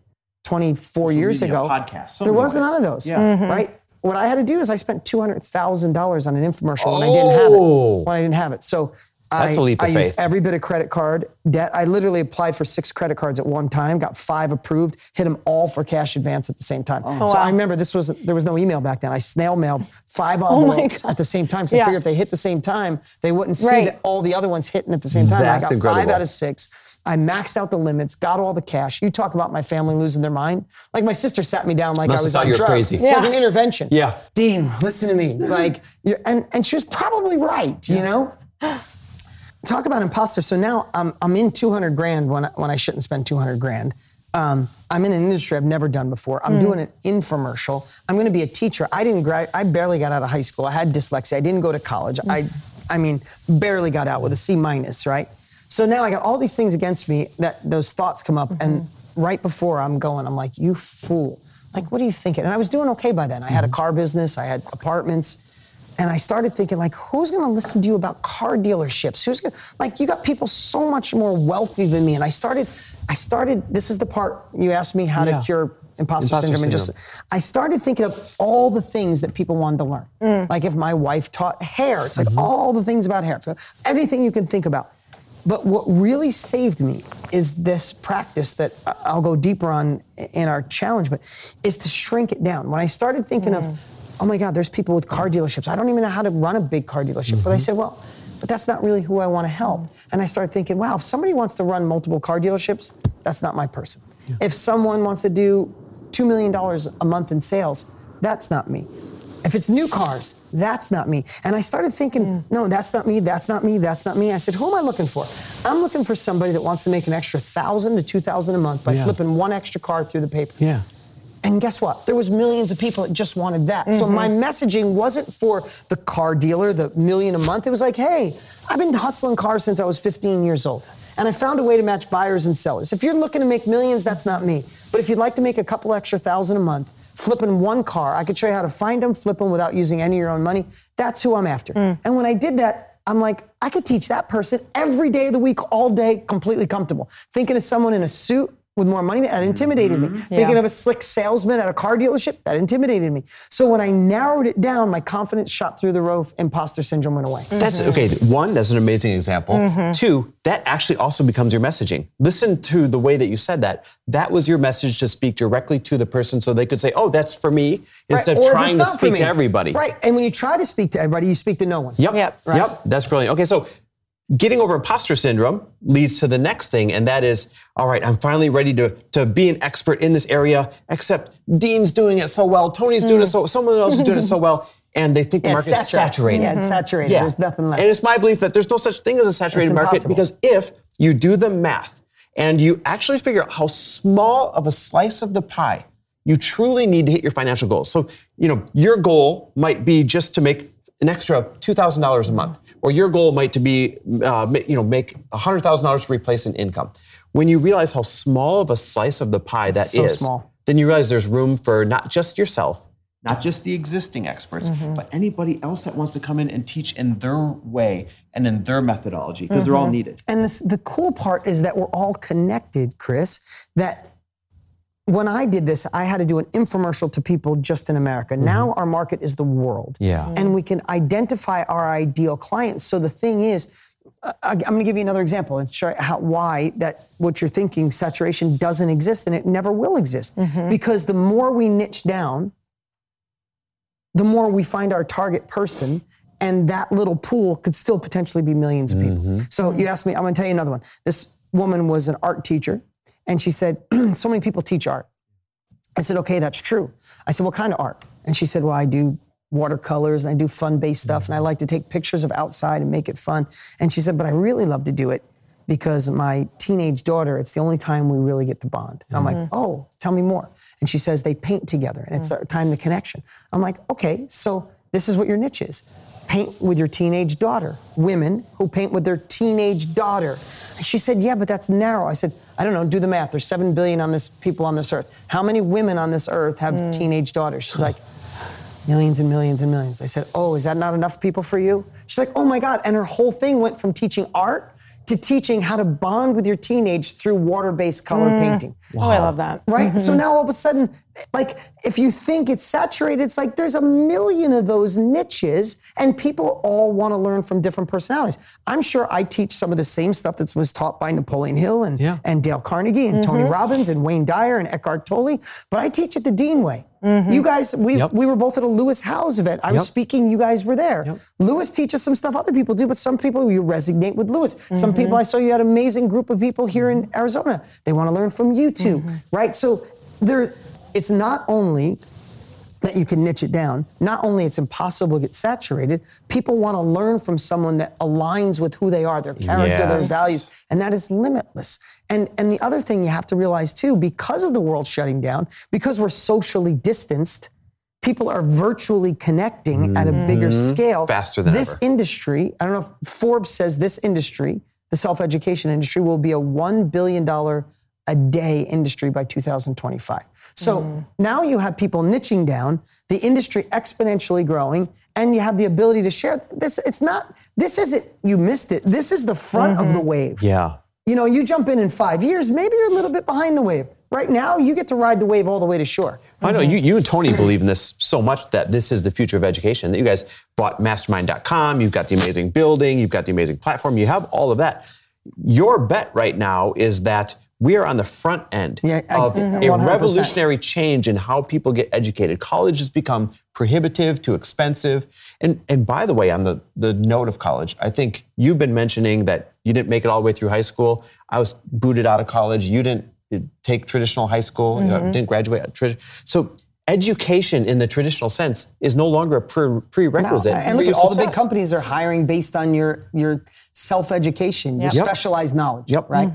24 years ago, podcasts, so there wasn't ways. none of those, Yeah. Mm-hmm. right? What I had to do is I spent $200,000 on an infomercial when I didn't have Oh. it. When I didn't have it. So That's I, a leap of I used every bit of credit card debt. I literally applied for six credit cards at one time, got five approved, hit them all for cash advance at the same time. Oh, so I remember this was there was no email back then. I snail mailed five oh envelopes at the same time. So I figured if they hit the same time, they wouldn't see Right. that all the other ones hitting at the same time. That's I got incredible. five out of six. I maxed out the limits, got all the cash. You talk about my family losing their mind. Like my sister sat me down like Must I was thought on you were drugs. crazy. It's like an intervention. Yeah. Dean, listen to me. Like, you're, and and she was probably right. You know. Talk about imposter. So now I'm I'm in 200 grand when I, when I shouldn't spend 200 grand. Um, I'm in an industry I've never done before. I'm hmm. doing an infomercial. I'm going to be a teacher. I didn't grad. I barely got out of high school. I had dyslexia. I didn't go to college. Hmm. I, I mean, barely got out with a C minus. Right. So now I got all these things against me. That those thoughts come up, and mm-hmm. right before I'm going, I'm like, you fool. Like, what are you thinking? And I was doing okay by then. I had a mm-hmm. car business. I had apartments. And I started thinking, like, who's going to listen to you about car dealerships? Who's going to, like, you got people so much more wealthy than me. And I started, I started, this is the part you asked me how Yeah. to cure imposter, Imposter syndrome. And syndrome. just, I started thinking of all the things that people wanted to learn. Like, if my wife taught hair, it's like Mm-hmm. all the things about hair, everything you can think about. But what really saved me is this practice that I- I'll go deeper on in our challenge, but is to shrink it down. When I started thinking of, oh my God, there's people with car dealerships. I don't even know how to run a big car dealership. But I mm-hmm. said, well, but that's not really who I want to help. And I started thinking, wow, if somebody wants to run multiple car dealerships, that's not my person. If someone wants to do $2 million a month in sales, that's not me. If it's new cars, that's not me. And I started thinking, mm. no, that's not me, that's not me, that's not me. I said, who am I looking for? I'm looking for somebody that wants to make an extra thousand to two thousand a month by Yeah. flipping one extra car through the paper. Yeah. And guess what? There was millions of people that just wanted that. So my mm-hmm. messaging wasn't for the car dealer, the million a month. It was like, hey, I've been hustling cars since I was 15 years old. And I found a way to match buyers and sellers. If you're looking to make millions, that's not me. But if you'd like to make a couple extra thousand a month, flipping one car, I could show you how to find them, flip them without using any of your own money. That's who I'm after. Mm. And when I did that, I'm like, I could teach that person every day of the week, all day, completely comfortable. Thinking of someone in a suit with more money, that intimidated me. Thinking of a slick salesman at a car dealership, that intimidated me. So when I narrowed it down, my confidence shot through the roof, imposter syndrome went away. That's okay. One, that's an amazing example. Mm-hmm. Two, that actually also becomes your messaging. Listen to the way that you said that. That was your message to speak directly to the person so they could say, oh, that's for me, instead Right, of trying to speak to everybody. Right. And when you try to speak to everybody, you speak to no one. Yep. Yep. Right. Yep. That's brilliant. Okay, so getting over imposter syndrome leads to the next thing, and that is, all right, I'm finally ready to, to be an expert in this area, except Dean's doing it so well, Tony's doing it mm. so, someone else is doing it so well, and they think the Yeah, it's market's saturated. Yeah, it's mm-hmm. saturated. There's nothing left. And it's my belief that there's no such thing as a saturated market because if you do the math and you actually figure out how small of a slice of the pie you truly need to hit your financial goals. So, you know, your goal might be just to make an extra $2,000 a month, or your goal might to be, uh, you know, make $100,000 to replace an income. When you realize how small of a slice of the pie that is, so small. then you realize there's room for not just yourself, not just the existing experts, Mm-hmm. but anybody else that wants to come in and teach in their way and in their methodology, because they're all needed. And this, the cool part is that we're all connected, Chris. That when I did this, I had to do an infomercial to people just in America. Mm-hmm. Now our market is the world. Yeah. And we can identify our ideal clients. So the thing is, I- I'm going to give you another example and show you how, why that what you're thinking saturation doesn't exist and it never will exist. Mm-hmm. Because the more we niche down, the more we find our target person, and that little pool could still potentially be millions of people. Mm-hmm. So you asked me, I'm gonna tell you another one. This woman was an art teacher, and she said, So many people teach art. I said, Okay, that's true. I said, What kind of art? And she said, Well, I do watercolors and I do fun based stuff, and I like to take pictures of outside and make it fun. And she said, But I really love to do it because my teenage daughter, it's the only time we really get to bond. And I'm like, mm-hmm. oh, tell me more. And she says they paint together and it's mm. our time the connection. I'm like, okay, so this is what your niche is. Paint with your teenage daughter. Women who paint with their teenage daughter. And she said, yeah, but that's narrow. I said, I don't know, do the math. There's seven billion on this people on this earth. How many women on this earth have mm. teenage daughters? She's like, millions and millions and millions. I said, Oh, is that not enough people for you? She's like, Oh my God. And her whole thing went from teaching art to teaching how to bond with your teenage through water based color mm. painting. Oh, I love that. Right? So now all of a sudden, like, if you think it's saturated, it's like there's a million of those niches, and people all want to learn from different personalities. I'm sure I teach some of the same stuff that was taught by Napoleon Hill and, Yeah. and Dale Carnegie and Tony mm-hmm. Robbins and Wayne Dyer and Eckhart Tolle, but I teach it the Dean way. Mm-hmm. You guys, we, Yep. we were both at a Lewis Howes event. I was Yep. speaking, you guys were there. Lewis teaches some stuff other people do, but some people you resonate with Lewis. Some people mm-hmm. I saw you had an amazing group of people here in mm-hmm. Arizona. They want to learn from you too, right? So there, it's not only that you can niche it down. Not only it's impossible to get saturated, people want to learn from someone that aligns with who they are, their character, their values, and that is limitless. And and the other thing you have to realize too, because of the world shutting down, because we're socially distanced, people are virtually connecting at a bigger mm-hmm. scale. Faster than ever. this ever. industry, I don't know if Forbes says this industry, the self-education industry, will be a one billion dollar a day industry by 2025. So mm. now you have people niching down, the industry exponentially growing, and you have the ability to share this. It's not, this isn't, you missed it. This is the front of the mm-hmm. wave. Yeah. You know, you jump in in five years, maybe you're a little bit behind the wave. Right now, you get to ride the wave all the way to shore. I know you, you and Tony believe in this so much that this is the future of education. That you guys bought mastermind.com, you've got the amazing building, you've got the amazing platform, you have all of that. Your bet right now is that we are on the front end Yeah, I- of a 100%. revolutionary change in how people get educated. College has become prohibitive, too expensive. And and by the way, on the, the note of college, I think you've been mentioning that you didn't make it all the way through high school. I was booted out of college. You didn't uh, take traditional high school, you know, Mm-hmm. didn't graduate. tradi- So education in the traditional sense is no longer a pre- prerequisite. and look at all the big companies are hiring based on your your self education, your Yep. specialized knowledge. Yep. Right.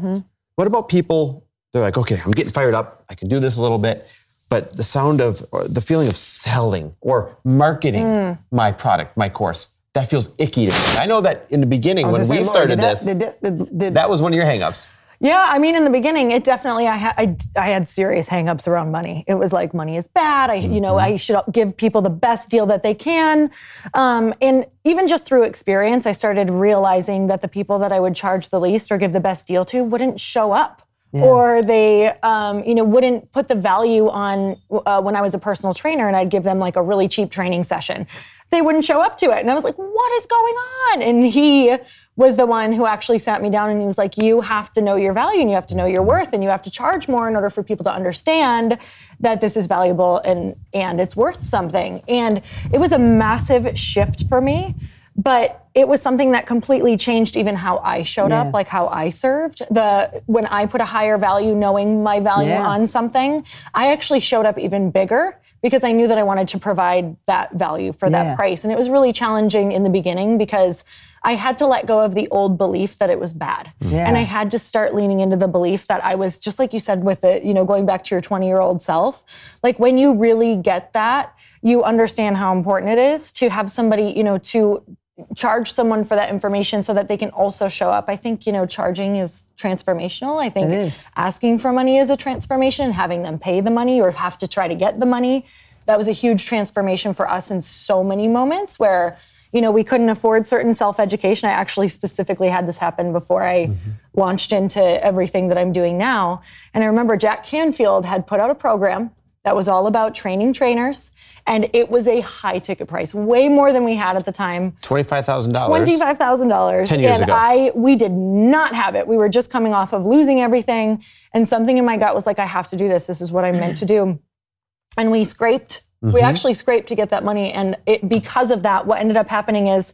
What about people? They're like, okay, I'm getting fired up. I can do this a little bit. But the sound of, or the feeling of selling or marketing Mm. my product, my course, that feels icky to me. I know that in the beginning when we started this, that was one of your hangups. Yeah, I mean, in the beginning, it definitely I had I, I had serious hangups around money. It was like money is bad. I you know I should give people the best deal that they can, um, and even just through experience, I started realizing that the people that I would charge the least or give the best deal to wouldn't show up. Or they, um, you know, wouldn't put the value on uh, when I was a personal trainer and I'd give them like a really cheap training session. They wouldn't show up to it, and I was like, "What is going on?" And he was the one who actually sat me down and he was like, You have to know your value and you have to know your worth and you have to charge more in order for people to understand that this is valuable and, and it's worth something. And it was a massive shift for me, but it was something that completely changed even how I showed Yeah. up, like how I served. The when I put a higher value, knowing my value Yeah. on something, I actually showed up even bigger because I knew that I wanted to provide that value for Yeah. that price. And it was really challenging in the beginning because I had to let go of the old belief that it was bad. Yeah. And I had to start leaning into the belief that I was just like you said with it, you know, going back to your 20 year old self. Like when you really get that, you understand how important it is to have somebody, you know, to charge someone for that information so that they can also show up. I think, you know, charging is transformational. I think asking for money is a transformation, and having them pay the money or have to try to get the money. That was a huge transformation for us in so many moments where, you know, we couldn't afford certain self education. I actually specifically had this happen before I mm-hmm. launched into everything that I'm doing now. And I remember Jack Canfield had put out a program that was all about training trainers. And it was a high ticket price, way more than we had at the time. $25,000. Twenty-five thousand dollars. 10 years and ago. I we did not have it. We were just coming off of losing everything, and something in my gut was like, I have to do this. This is what I'm meant to do. And we scraped. We Mm-hmm. actually scraped to get that money, and it, because of that, what ended up happening is,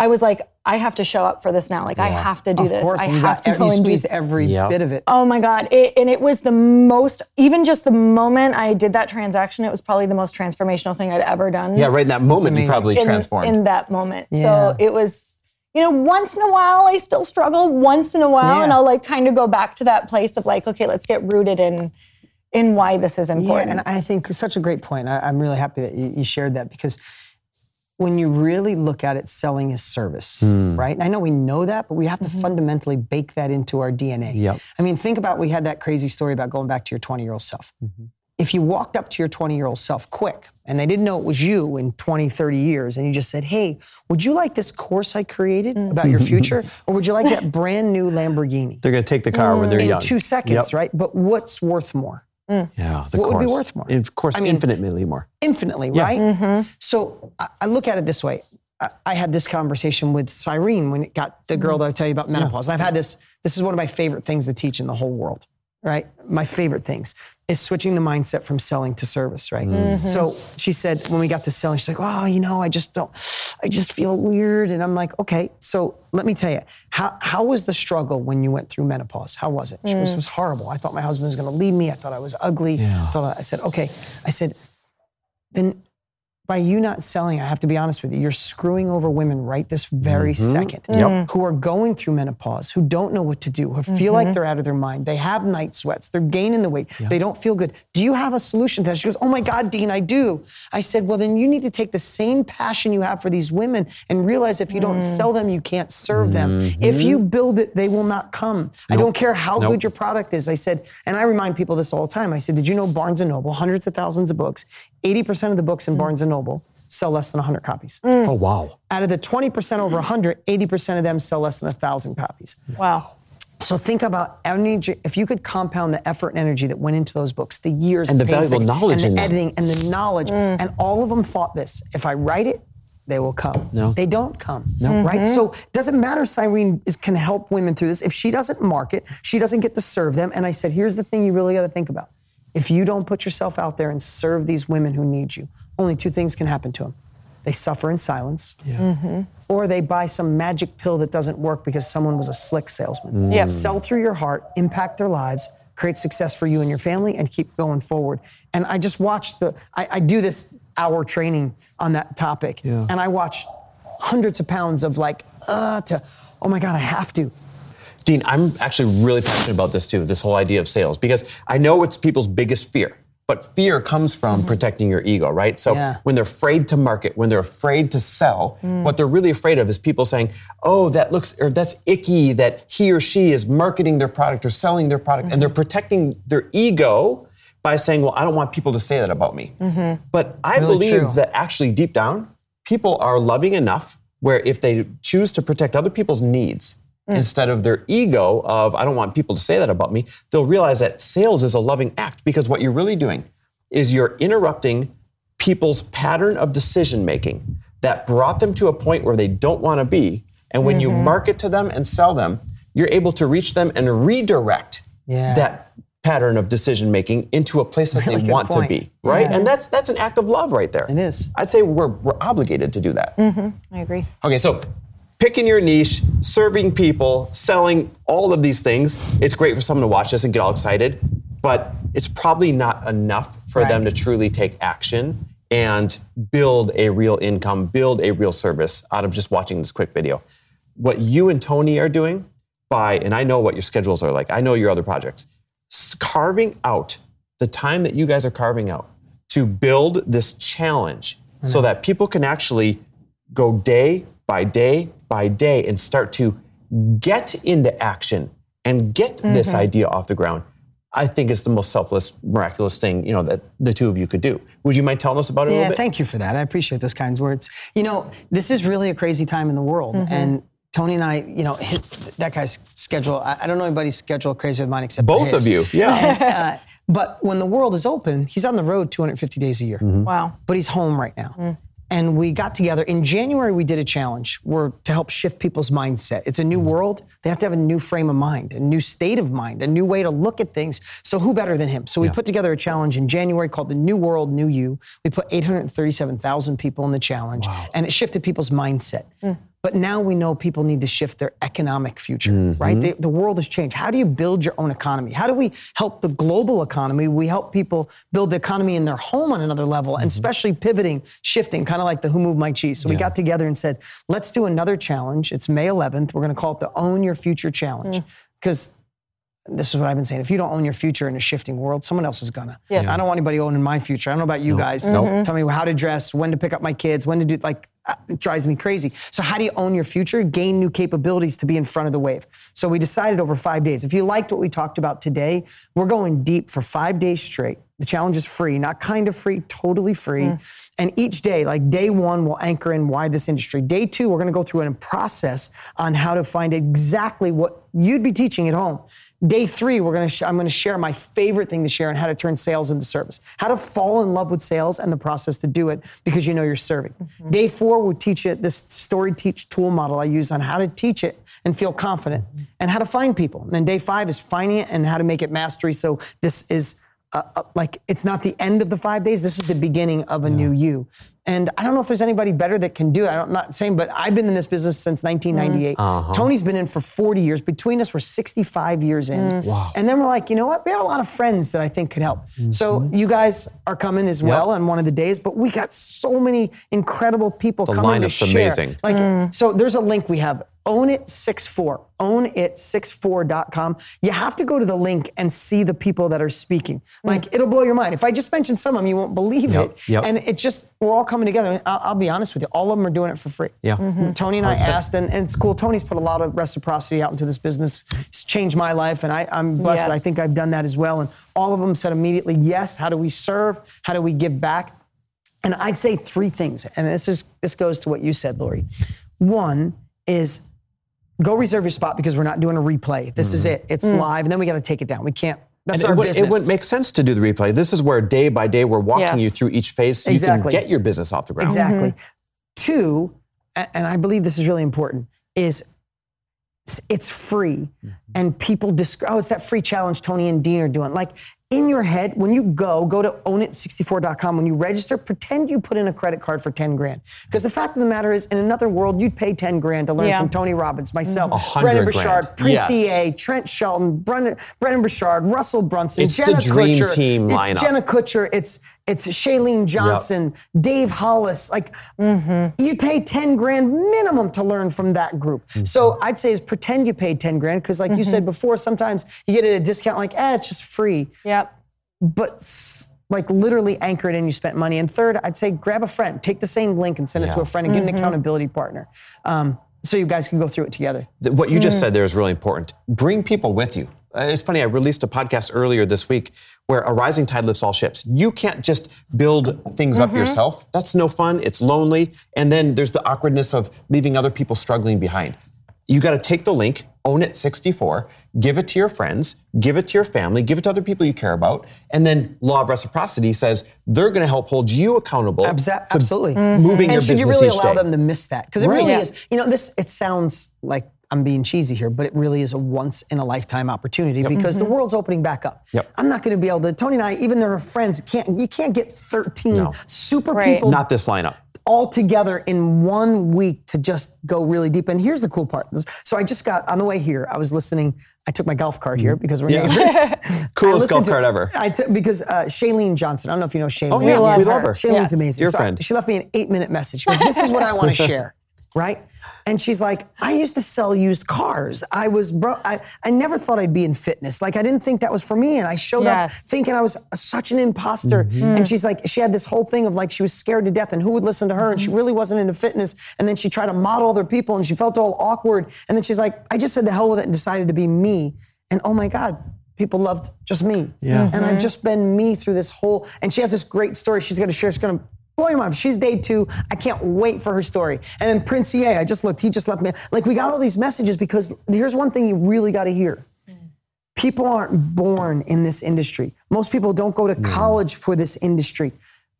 I was like, I have to show up for this now. Like I have to do Of this. course, I you have got to every, go you and do every Yep. bit of it. Oh my God. It, and it was the most, even just the moment I did that transaction, it was probably the most transformational thing I'd ever done. Yeah, right in that moment, you probably in, transformed. in that moment. Yeah. So it was, you know, once in a while I still struggle, once in a while, and I'll like kind of go back to that place of like, okay, let's get rooted in in why this is Yeah, important. and I think such a great point. I, I'm really happy that you, you shared that because when you really look at it, selling is service, hmm. right? And I know we know that, but we have to mm-hmm. fundamentally bake that into our DNA. Yep. I mean, think about we had that crazy story about going back to your 20 year old self. Mm-hmm. If you walked up to your 20 year old self quick and they didn't know it was you in 20, 30 years, and you just said, Hey, would you like this course I created mm-hmm. about your future? or would you like that brand new Lamborghini? They're going to take the car when they're in young. two seconds, Yep. right? But what's worth more? Mm. Yeah, the What would be worth more? Of course, I mean- infinitely more. infinitely, right? Mm-hmm. So I, I look at it this way. I, I had this conversation with Cyrene when it got the girl mm-hmm. that I tell you about menopause. I've had this. This is one of my favorite things to teach in the whole world. Right, my favorite things is switching the mindset from selling to service. Right. Mm. Mm-hmm. So she said when we got to selling, she's like, "Oh, you know, I just don't, I just feel weird." And I'm like, "Okay, so let me tell you, how how was the struggle when you went through menopause? How was it? She was, mm. was horrible. I thought my husband was going to leave me. I thought I was ugly. I thought I, I said, okay. I said, then by you not selling, I have to be honest with you, you're screwing over women right this very mm-hmm. second mm. who are going through menopause, who don't know what to do, who feel like mm-hmm. they're out of their mind. They have night sweats, they're gaining the weight, they don't feel good. Do you have a solution to that? She goes, Oh my God, Dean, I do. I said, Well, then you need to take the same passion you have for these women and realize if you don't mm. sell them, you can't serve them. If mm-hmm. you build it, they will not come. I don't care how Nope. good your product is. I said, and I remind people this all the time. I said, Did you know Barnes and Noble, hundreds of thousands of books, 80% of the books in Barnes and Noble sell less than 100 copies. Oh wow. Out of the 20% over 100, 80% of them sell less than 1,000 copies. Wow. So think about energy. If you could compound the effort and energy that went into those books, the years And the valuable pacing, knowledge and in the them. editing, and the knowledge, mm. and all of them thought this: if I write it, they will come. No. they don't come. No, right? Mm-hmm. So it doesn't matter. Cyrene is, can help women through this. If she doesn't market, she doesn't get to serve them. And I said, here's the thing: you really got to think about. If you don't put yourself out there and serve these women who need you, only two things can happen to them: they suffer in silence, or they buy some magic pill that doesn't work because someone was a slick salesman. Yep. Sell through your heart, impact their lives, create success for you and your family, and keep going forward. And I just watched the, I, I do this hour training on that topic, and I watch hundreds of pounds of like, uh, to, oh my God, I have to. Dean, I'm actually really passionate about this too, this whole idea of sales, because I know it's people's biggest fear. But fear comes from mm-hmm. protecting your ego, right? So Yeah. when they're afraid to market, when they're afraid to sell, mm. what they're really afraid of is people saying, "Oh, that looks or that's icky that he or she is marketing their product or selling their product," and mm-hmm. they're protecting their ego by saying, "Well, I don't want people to say that about me." Mm-hmm. But I Really believe true. that actually deep down, people are loving enough where if they choose to protect other people's needs Mm. instead of their ego of I don't want people to say that about me, they'll realize that sales is a loving act because what you're really doing is you're interrupting people's pattern of decision making that brought them to a point where they don't want to be. And when you mm-hmm. market to them and sell them, you're able to reach them and redirect Yeah. that pattern of decision making into a place that Really they want point. to be, right? And that's that's an act of love right there. It is. I'd say we're we're obligated to do that. Mm-hmm. I agree. Okay, so picking your niche, serving people, selling all of these things, it's great for someone to watch this and get all excited, but it's probably not enough for them to truly take action and build a real income, build a real service out of just watching this quick video. What you and Tony are doing by, and I know what your schedules are like, I know your other projects, carving out the time that you guys are carving out to build this challenge so that people can actually go day by day by day and start to get into action and get this idea off the ground. I think it's the most selfless, miraculous thing, you know, that the two of you could do. Would you mind telling us about it a Yeah, little bit? thank you for that. I appreciate those kinds words. You know, this is really a crazy time in the world. Mm-hmm. And Tony and I, you know, hit that guy's schedule. I, I don't know anybody's schedule crazier than mine except for Both his. of you, yeah. Uh, but when the world is open, he's on the road 250 days a year. Mm-hmm. Wow. But he's home right now. And we got together in January. We did a challenge where to help shift people's mindset. It's a new world. They have to have a new frame of mind, a new state of mind, a new way to look at things. So who better than him? So we put together a challenge in January called the New World, New You. We put 837,000 people in the challenge, and it shifted people's mindset. Hmm. But now we know people need to shift their economic future, right? Mm-hmm. They, the world has changed. How do you build your own economy? How do we help the global economy? We help people build the economy in their home on another level, and mm-hmm. especially pivoting, shifting, kind of like the Who Moved My Cheese. So we got together and said, let's do another challenge. It's May 11th. We're going to call it the Own Your Future Challenge. Mm. Because this is what I've been saying. If you don't own your future in a shifting world, someone else is gonna. Yes. I don't want anybody owning my future. I don't know about you guys. So tell me how to dress, when to pick up my kids, when to do like uh, it drives me crazy. So how do you own your future? Gain new capabilities to be in front of the wave. So we decided over five days. If you liked what we talked about today, we're going deep for five days straight. The challenge is free, not kind of free, totally free. And each day, like day one, we'll anchor in why this industry. Day two, we're gonna go through a process on how to find exactly what you'd be teaching at home. Day three, we're gonna sh- I'm gonna share my favorite thing to share on how to turn sales into service, how to fall in love with sales and the process to do it because you know you're serving. Day four, we'll teach you this story teach tool model I use on how to teach it and feel confident and how to find people. And then day five is finding it and how to make it mastery. So this is uh, uh, like it's not the end of the five days. This is the beginning of a new you. And I don't know if there's anybody better that can do it. I'm not saying, but I've been in this business since 1998. Uh-huh. Tony's been in for 40 years. Between us, we're 65 years in. Wow. And then we're like, you know what? We have a lot of friends that I think could help. So Mm-hmm. you guys are coming as well on one of the days, but we got so many incredible people The coming to share. amazing. Like, so there's a link we have. Own it 64. Own it 64.com. You have to go to the link and see the people that are speaking. Hmm. Like, it'll blow your mind. If I just mention some of them, you won't believe Yep, it. yep. And it just, we're all coming together. I'll, I'll be honest with you, all of them are doing it for free. Yeah. Mm-hmm. Mm-hmm. Tony and I 100%. asked, and, and it's cool. Tony's put a lot of reciprocity out into this business. It's changed my life, and I, I'm blessed. that I think I've done that as well. And all of them said immediately, yes. How do we serve? How do we give back? And I'd say three things, and this is this goes to what you said, Lori. One is go reserve your spot because we're not doing a replay. This is mm-hmm. it. It's mm. live, and then we got to take it down. We can't. That's Mm-hmm. And our it, would, business. it wouldn't make sense to do the replay. This is where day by day we're walking Yes. you through each phase so Exactly. you can get your business off the ground. Exactly. Mm-hmm. Two, and I believe this is really important, is it's free. Mm-hmm. And people describe, oh, it's that free challenge Tony and Dean are doing. Like in your head, when you go, go to ownit64.com. When you register, pretend you put in a credit card for 10 grand. Because the fact of the matter is, in another world, you'd pay 10 grand to learn Yeah. from Tony Robbins, myself, hundred Brendon grand. Burchard, Prince Yes. EA, Trent Shelton, Brendon, Brendon Burchard, Russell Brunson, It's the Jenna dream Kutcher. team it's lineup. Jenna Kutcher. It's it's Chalene Johnson, Dave Hollis. Like you pay 10 grand minimum to learn from that group. Mm-hmm. So I'd say is pretend you paid 10 grand because like you said before, sometimes you get it at a discount like, eh, it's just free. Yep. But like literally anchor it in, you spent money. And third, I'd say grab a friend, take the same link and send it to a friend and get an accountability partner. Um, so you guys can go through it together. Th- What you just said there is really important. Bring people with you. Uh, It's funny, I released a podcast earlier this week where a rising tide lifts all ships. You can't just build things up yourself. That's no fun. It's lonely. And then there's the awkwardness of leaving other people struggling behind. You got to take the link, own it 64, give it to your friends, give it to your family, give it to other people you care about. And then law of reciprocity says they're going to help hold you accountable. Absa- to absolutely. Moving and your should business you really allow day. them to miss that? Because it Right. really Yeah. is. You know, this it sounds like I'm being cheesy here, but it really is a once in a lifetime opportunity because the mm-hmm. world's opening back up. Yep. I'm not going to be able to. Tony and I, even though we're friends, can't you can't get 13 No. super Right. people Not this lineup. All together in one week to just go really deep. And here's the cool part. So I just got on the way here. I was listening. I took my golf cart here because we're Mm-hmm. Yeah. neighbors. Coolest golf to- cart ever. I took because uh, Chalene Johnson. I don't know if you know Chalene. Oh, yeah, we love We love her. Chalene Yes. amazing. Your So I- friend. she left me an eight minute message. She goes, this is what I want to share. Right? And she's like, I used to sell used cars. I was bro. I, I never thought I'd be in fitness. Like I didn't think that was for me. And I showed up thinking I was such an imposter. Mm-hmm. And she's like, she had this whole thing of like she was scared to death and who would listen to her. And she really wasn't into fitness. And then she tried to model other people and she felt all awkward. And then she's like, I just said the hell with it and decided to be me. And oh my God, people loved just me. Yeah. And I've just been me through this whole, and she has this great story she's going to share. She's going to blow your mind. She's day two. I can't wait for her story. And then Prince EA, I just looked, he just left me. Like we got all these messages because here's one thing you really got to hear. People aren't born in this industry. Most people don't go to college for this industry.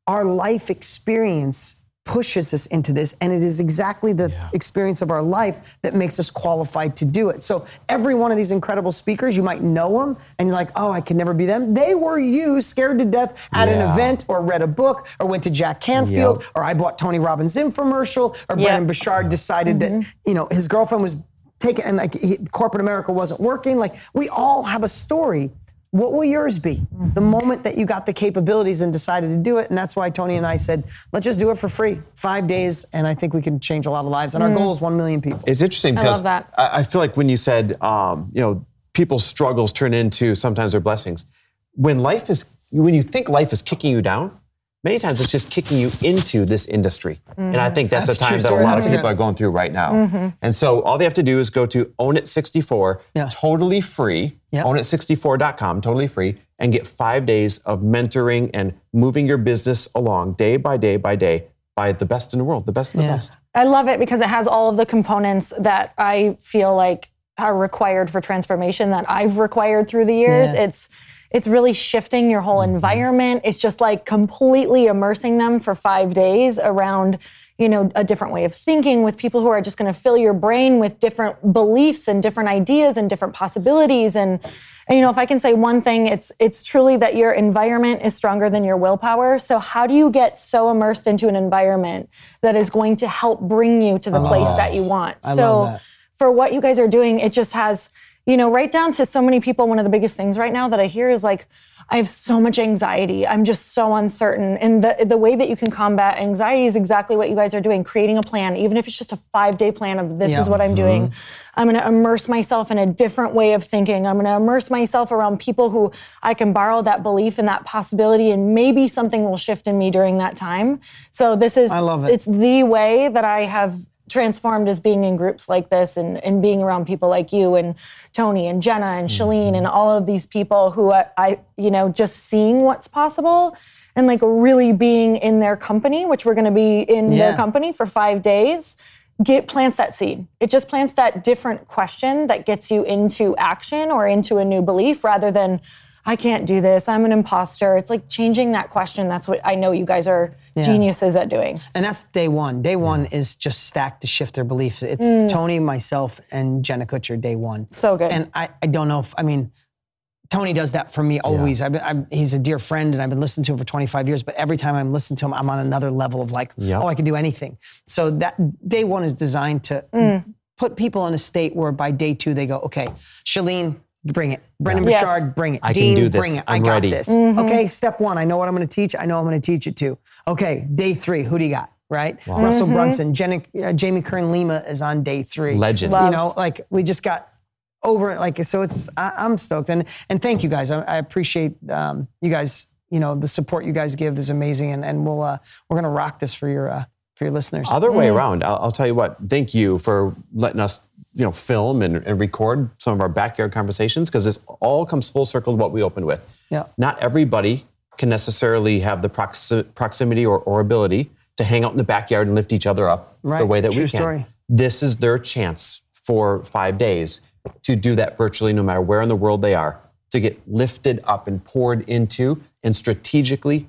Our life experience pushes us into this, and it is exactly the experience of our life that makes us qualified to do it. So, every one of these incredible speakers, you might know them, and you're like, oh, I can never be them. They were you, scared to death at an event, or read a book, or went to Jack Canfield, Yep. or I bought Tony Robbins infomercial, or Yep. Brendon Burchard decided that mm-hmm. you know his girlfriend was taken and like he, corporate America wasn't working. Like we all have a story. What will yours be? The moment that you got the capabilities and decided to do it, and that's why Tony and I said, let's just do it for free, five days, and I think we can change a lot of lives. And our goal is one million people. It's interesting because love that. I, I feel like when you said, um, you know, people's struggles turn into sometimes their blessings. When life is, when you think life is kicking you down, many times it's just kicking you into this industry. And I mm-hmm. think that's, That's a a time true that a lot of people it. are going through right now. Mm-hmm. And so all they have to do is go to Own It 64, Yeah. totally free, Yep. ownit64.com, totally free, and get five days of mentoring and moving your business along day by day by day by the best in the world, the best of the best. I love it because it has all of the components that I feel like are required for transformation that I've required through the years. Yeah. It's it's really shifting your whole environment. It's just like completely immersing them for five days around, you know, a different way of thinking with people who are just going to fill your brain with different beliefs and different ideas and different possibilities. And, and, you know, if I can say one thing, it's it's truly that your environment is stronger than your willpower. So how do you get so immersed into an environment that is going to help bring you to the place that you want? I so for what you guys are doing, it just has, you know, right down to so many people. One of the biggest things right now that I hear is like, I have so much anxiety. I'm just so uncertain. And the, the way that you can combat anxiety is exactly what you guys are doing, creating a plan, even if it's just a five day plan of this Yeah. is what I'm mm-hmm. doing. I'm going to immerse myself in a different way of thinking. I'm going to immerse myself around people who I can borrow that belief and that possibility, and maybe something will shift in me during that time. So this is, I love it. It's the way that I have transformed as being in groups like this and, and being around people like you and Tony and Jenna and mm-hmm. Chalene and all of these people who I, I, you know, just seeing what's possible and like really being in their company, which we're going to be in Yeah. their company for five days, get plants that seed. It just plants that different question that gets you into action or into a new belief rather than I can't do this. I'm an imposter. It's like changing that question. That's what I know you guys are geniuses at doing. And that's day one. Day one is just stacked to shift their beliefs. It's Tony, myself, and Jenna Kutcher, day one. Mm. So good. And I, I don't know if, I mean, Tony does that for me always. I've been, I'm, he's a dear friend and I've been listening to him for 25 years, but every time I'm listening to him, I'm on another level of like, Yep. oh, I can do anything. So that day one is designed to Mm. put people in a state where by day two they go, okay, Chalene, bring it. Brendon Yes. Burchard, bring it. I can Dean, do this. bring it. I I'm got ready. this. Mm-hmm. Okay, step one, I know what I'm going to teach. I know I'm going to teach it to. Okay, day three, who do you got? Right? Russell Mm-hmm. Brunson, Jenny, uh, Jamie Kern Lima is on day three. Legends. You know, like we just got over it. Like so, it's I, I'm stoked and and thank you guys. I, I appreciate um, you guys. You know, the support you guys give is amazing, and and we'll uh, we're gonna rock this for your uh, for your listeners. Other way around, I'll, I'll tell you what. Thank you for letting us, you know, film and, and record some of our backyard conversations because it all comes full circle to what we opened with. Yeah. Not everybody can necessarily have the proxi- proximity or, or ability to hang out in the backyard and lift each other up the way that True we can. story. This is their chance for five days to do that virtually, no matter where in the world they are, to get lifted up and poured into and strategically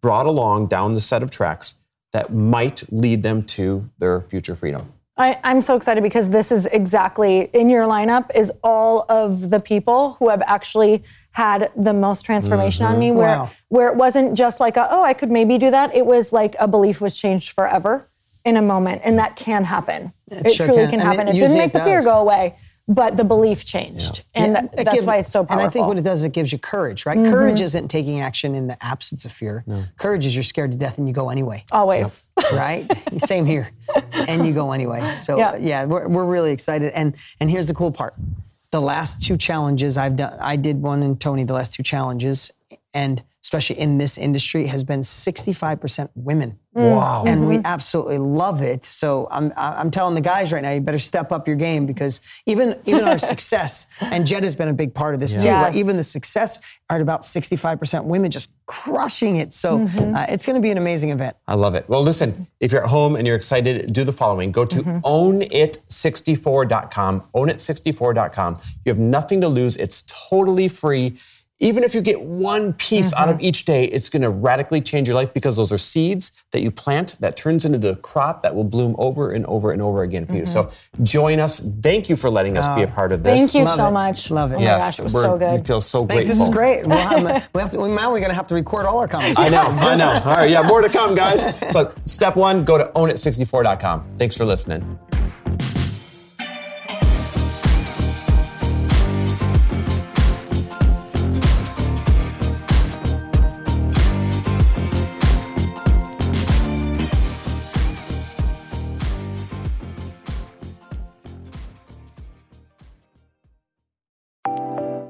brought along down the set of tracks that might lead them to their future freedom. I, I'm so excited because this is exactly in your lineup is all of the people who have actually had the most transformation on mm-hmm. me where Wow. where it wasn't just like a, oh I could maybe do that. It was like a belief was changed forever in a moment. And that can happen. It, sure truly can. can, it happen. It, usually didn't make it the fear go away, but the belief changed. And Yeah, that, that's gives- why it's so powerful. And I think what it does, it gives you courage, right? Mm-hmm. Courage isn't taking action in the absence of fear. Courage is you're scared to death and you go anyway. Always. right? Same here. And you go anyway. So Yeah. yeah, we're, we're really excited. And and here's the cool part. The last two challenges I've done, I did one in Tony, the last two challenges, and especially in this industry, has been 65% women. Wow. And we mm-hmm. absolutely love it. So I'm I'm telling the guys right now, you better step up your game because even even our success, and Jed has been a big part of this too. Right? Yes. Even the success are at about 65% women just crushing it. So mm-hmm. uh, it's going to be an amazing event. I love it. Well, listen, if you're at home and you're excited, do the following. Go to mm-hmm. ownit64.com, ownit64.com. You have nothing to lose. It's totally free. Even if you get one piece out of mm-hmm. each day, it's going to radically change your life because those are seeds that you plant that turns into the crop that will bloom over and over and over again for you. So mm-hmm. join us. Thank you for letting us be a oh, part of this. Thank you Love so it. much. Love oh it. Oh my Yes, gosh, it was so good. we feel so Thanks. grateful. This is great. We'll have, we have to, now we're going to have to record all our conversations. I know, I know. All right, yeah, more to come, guys. But step one, go to ownit64.com. Thanks for listening.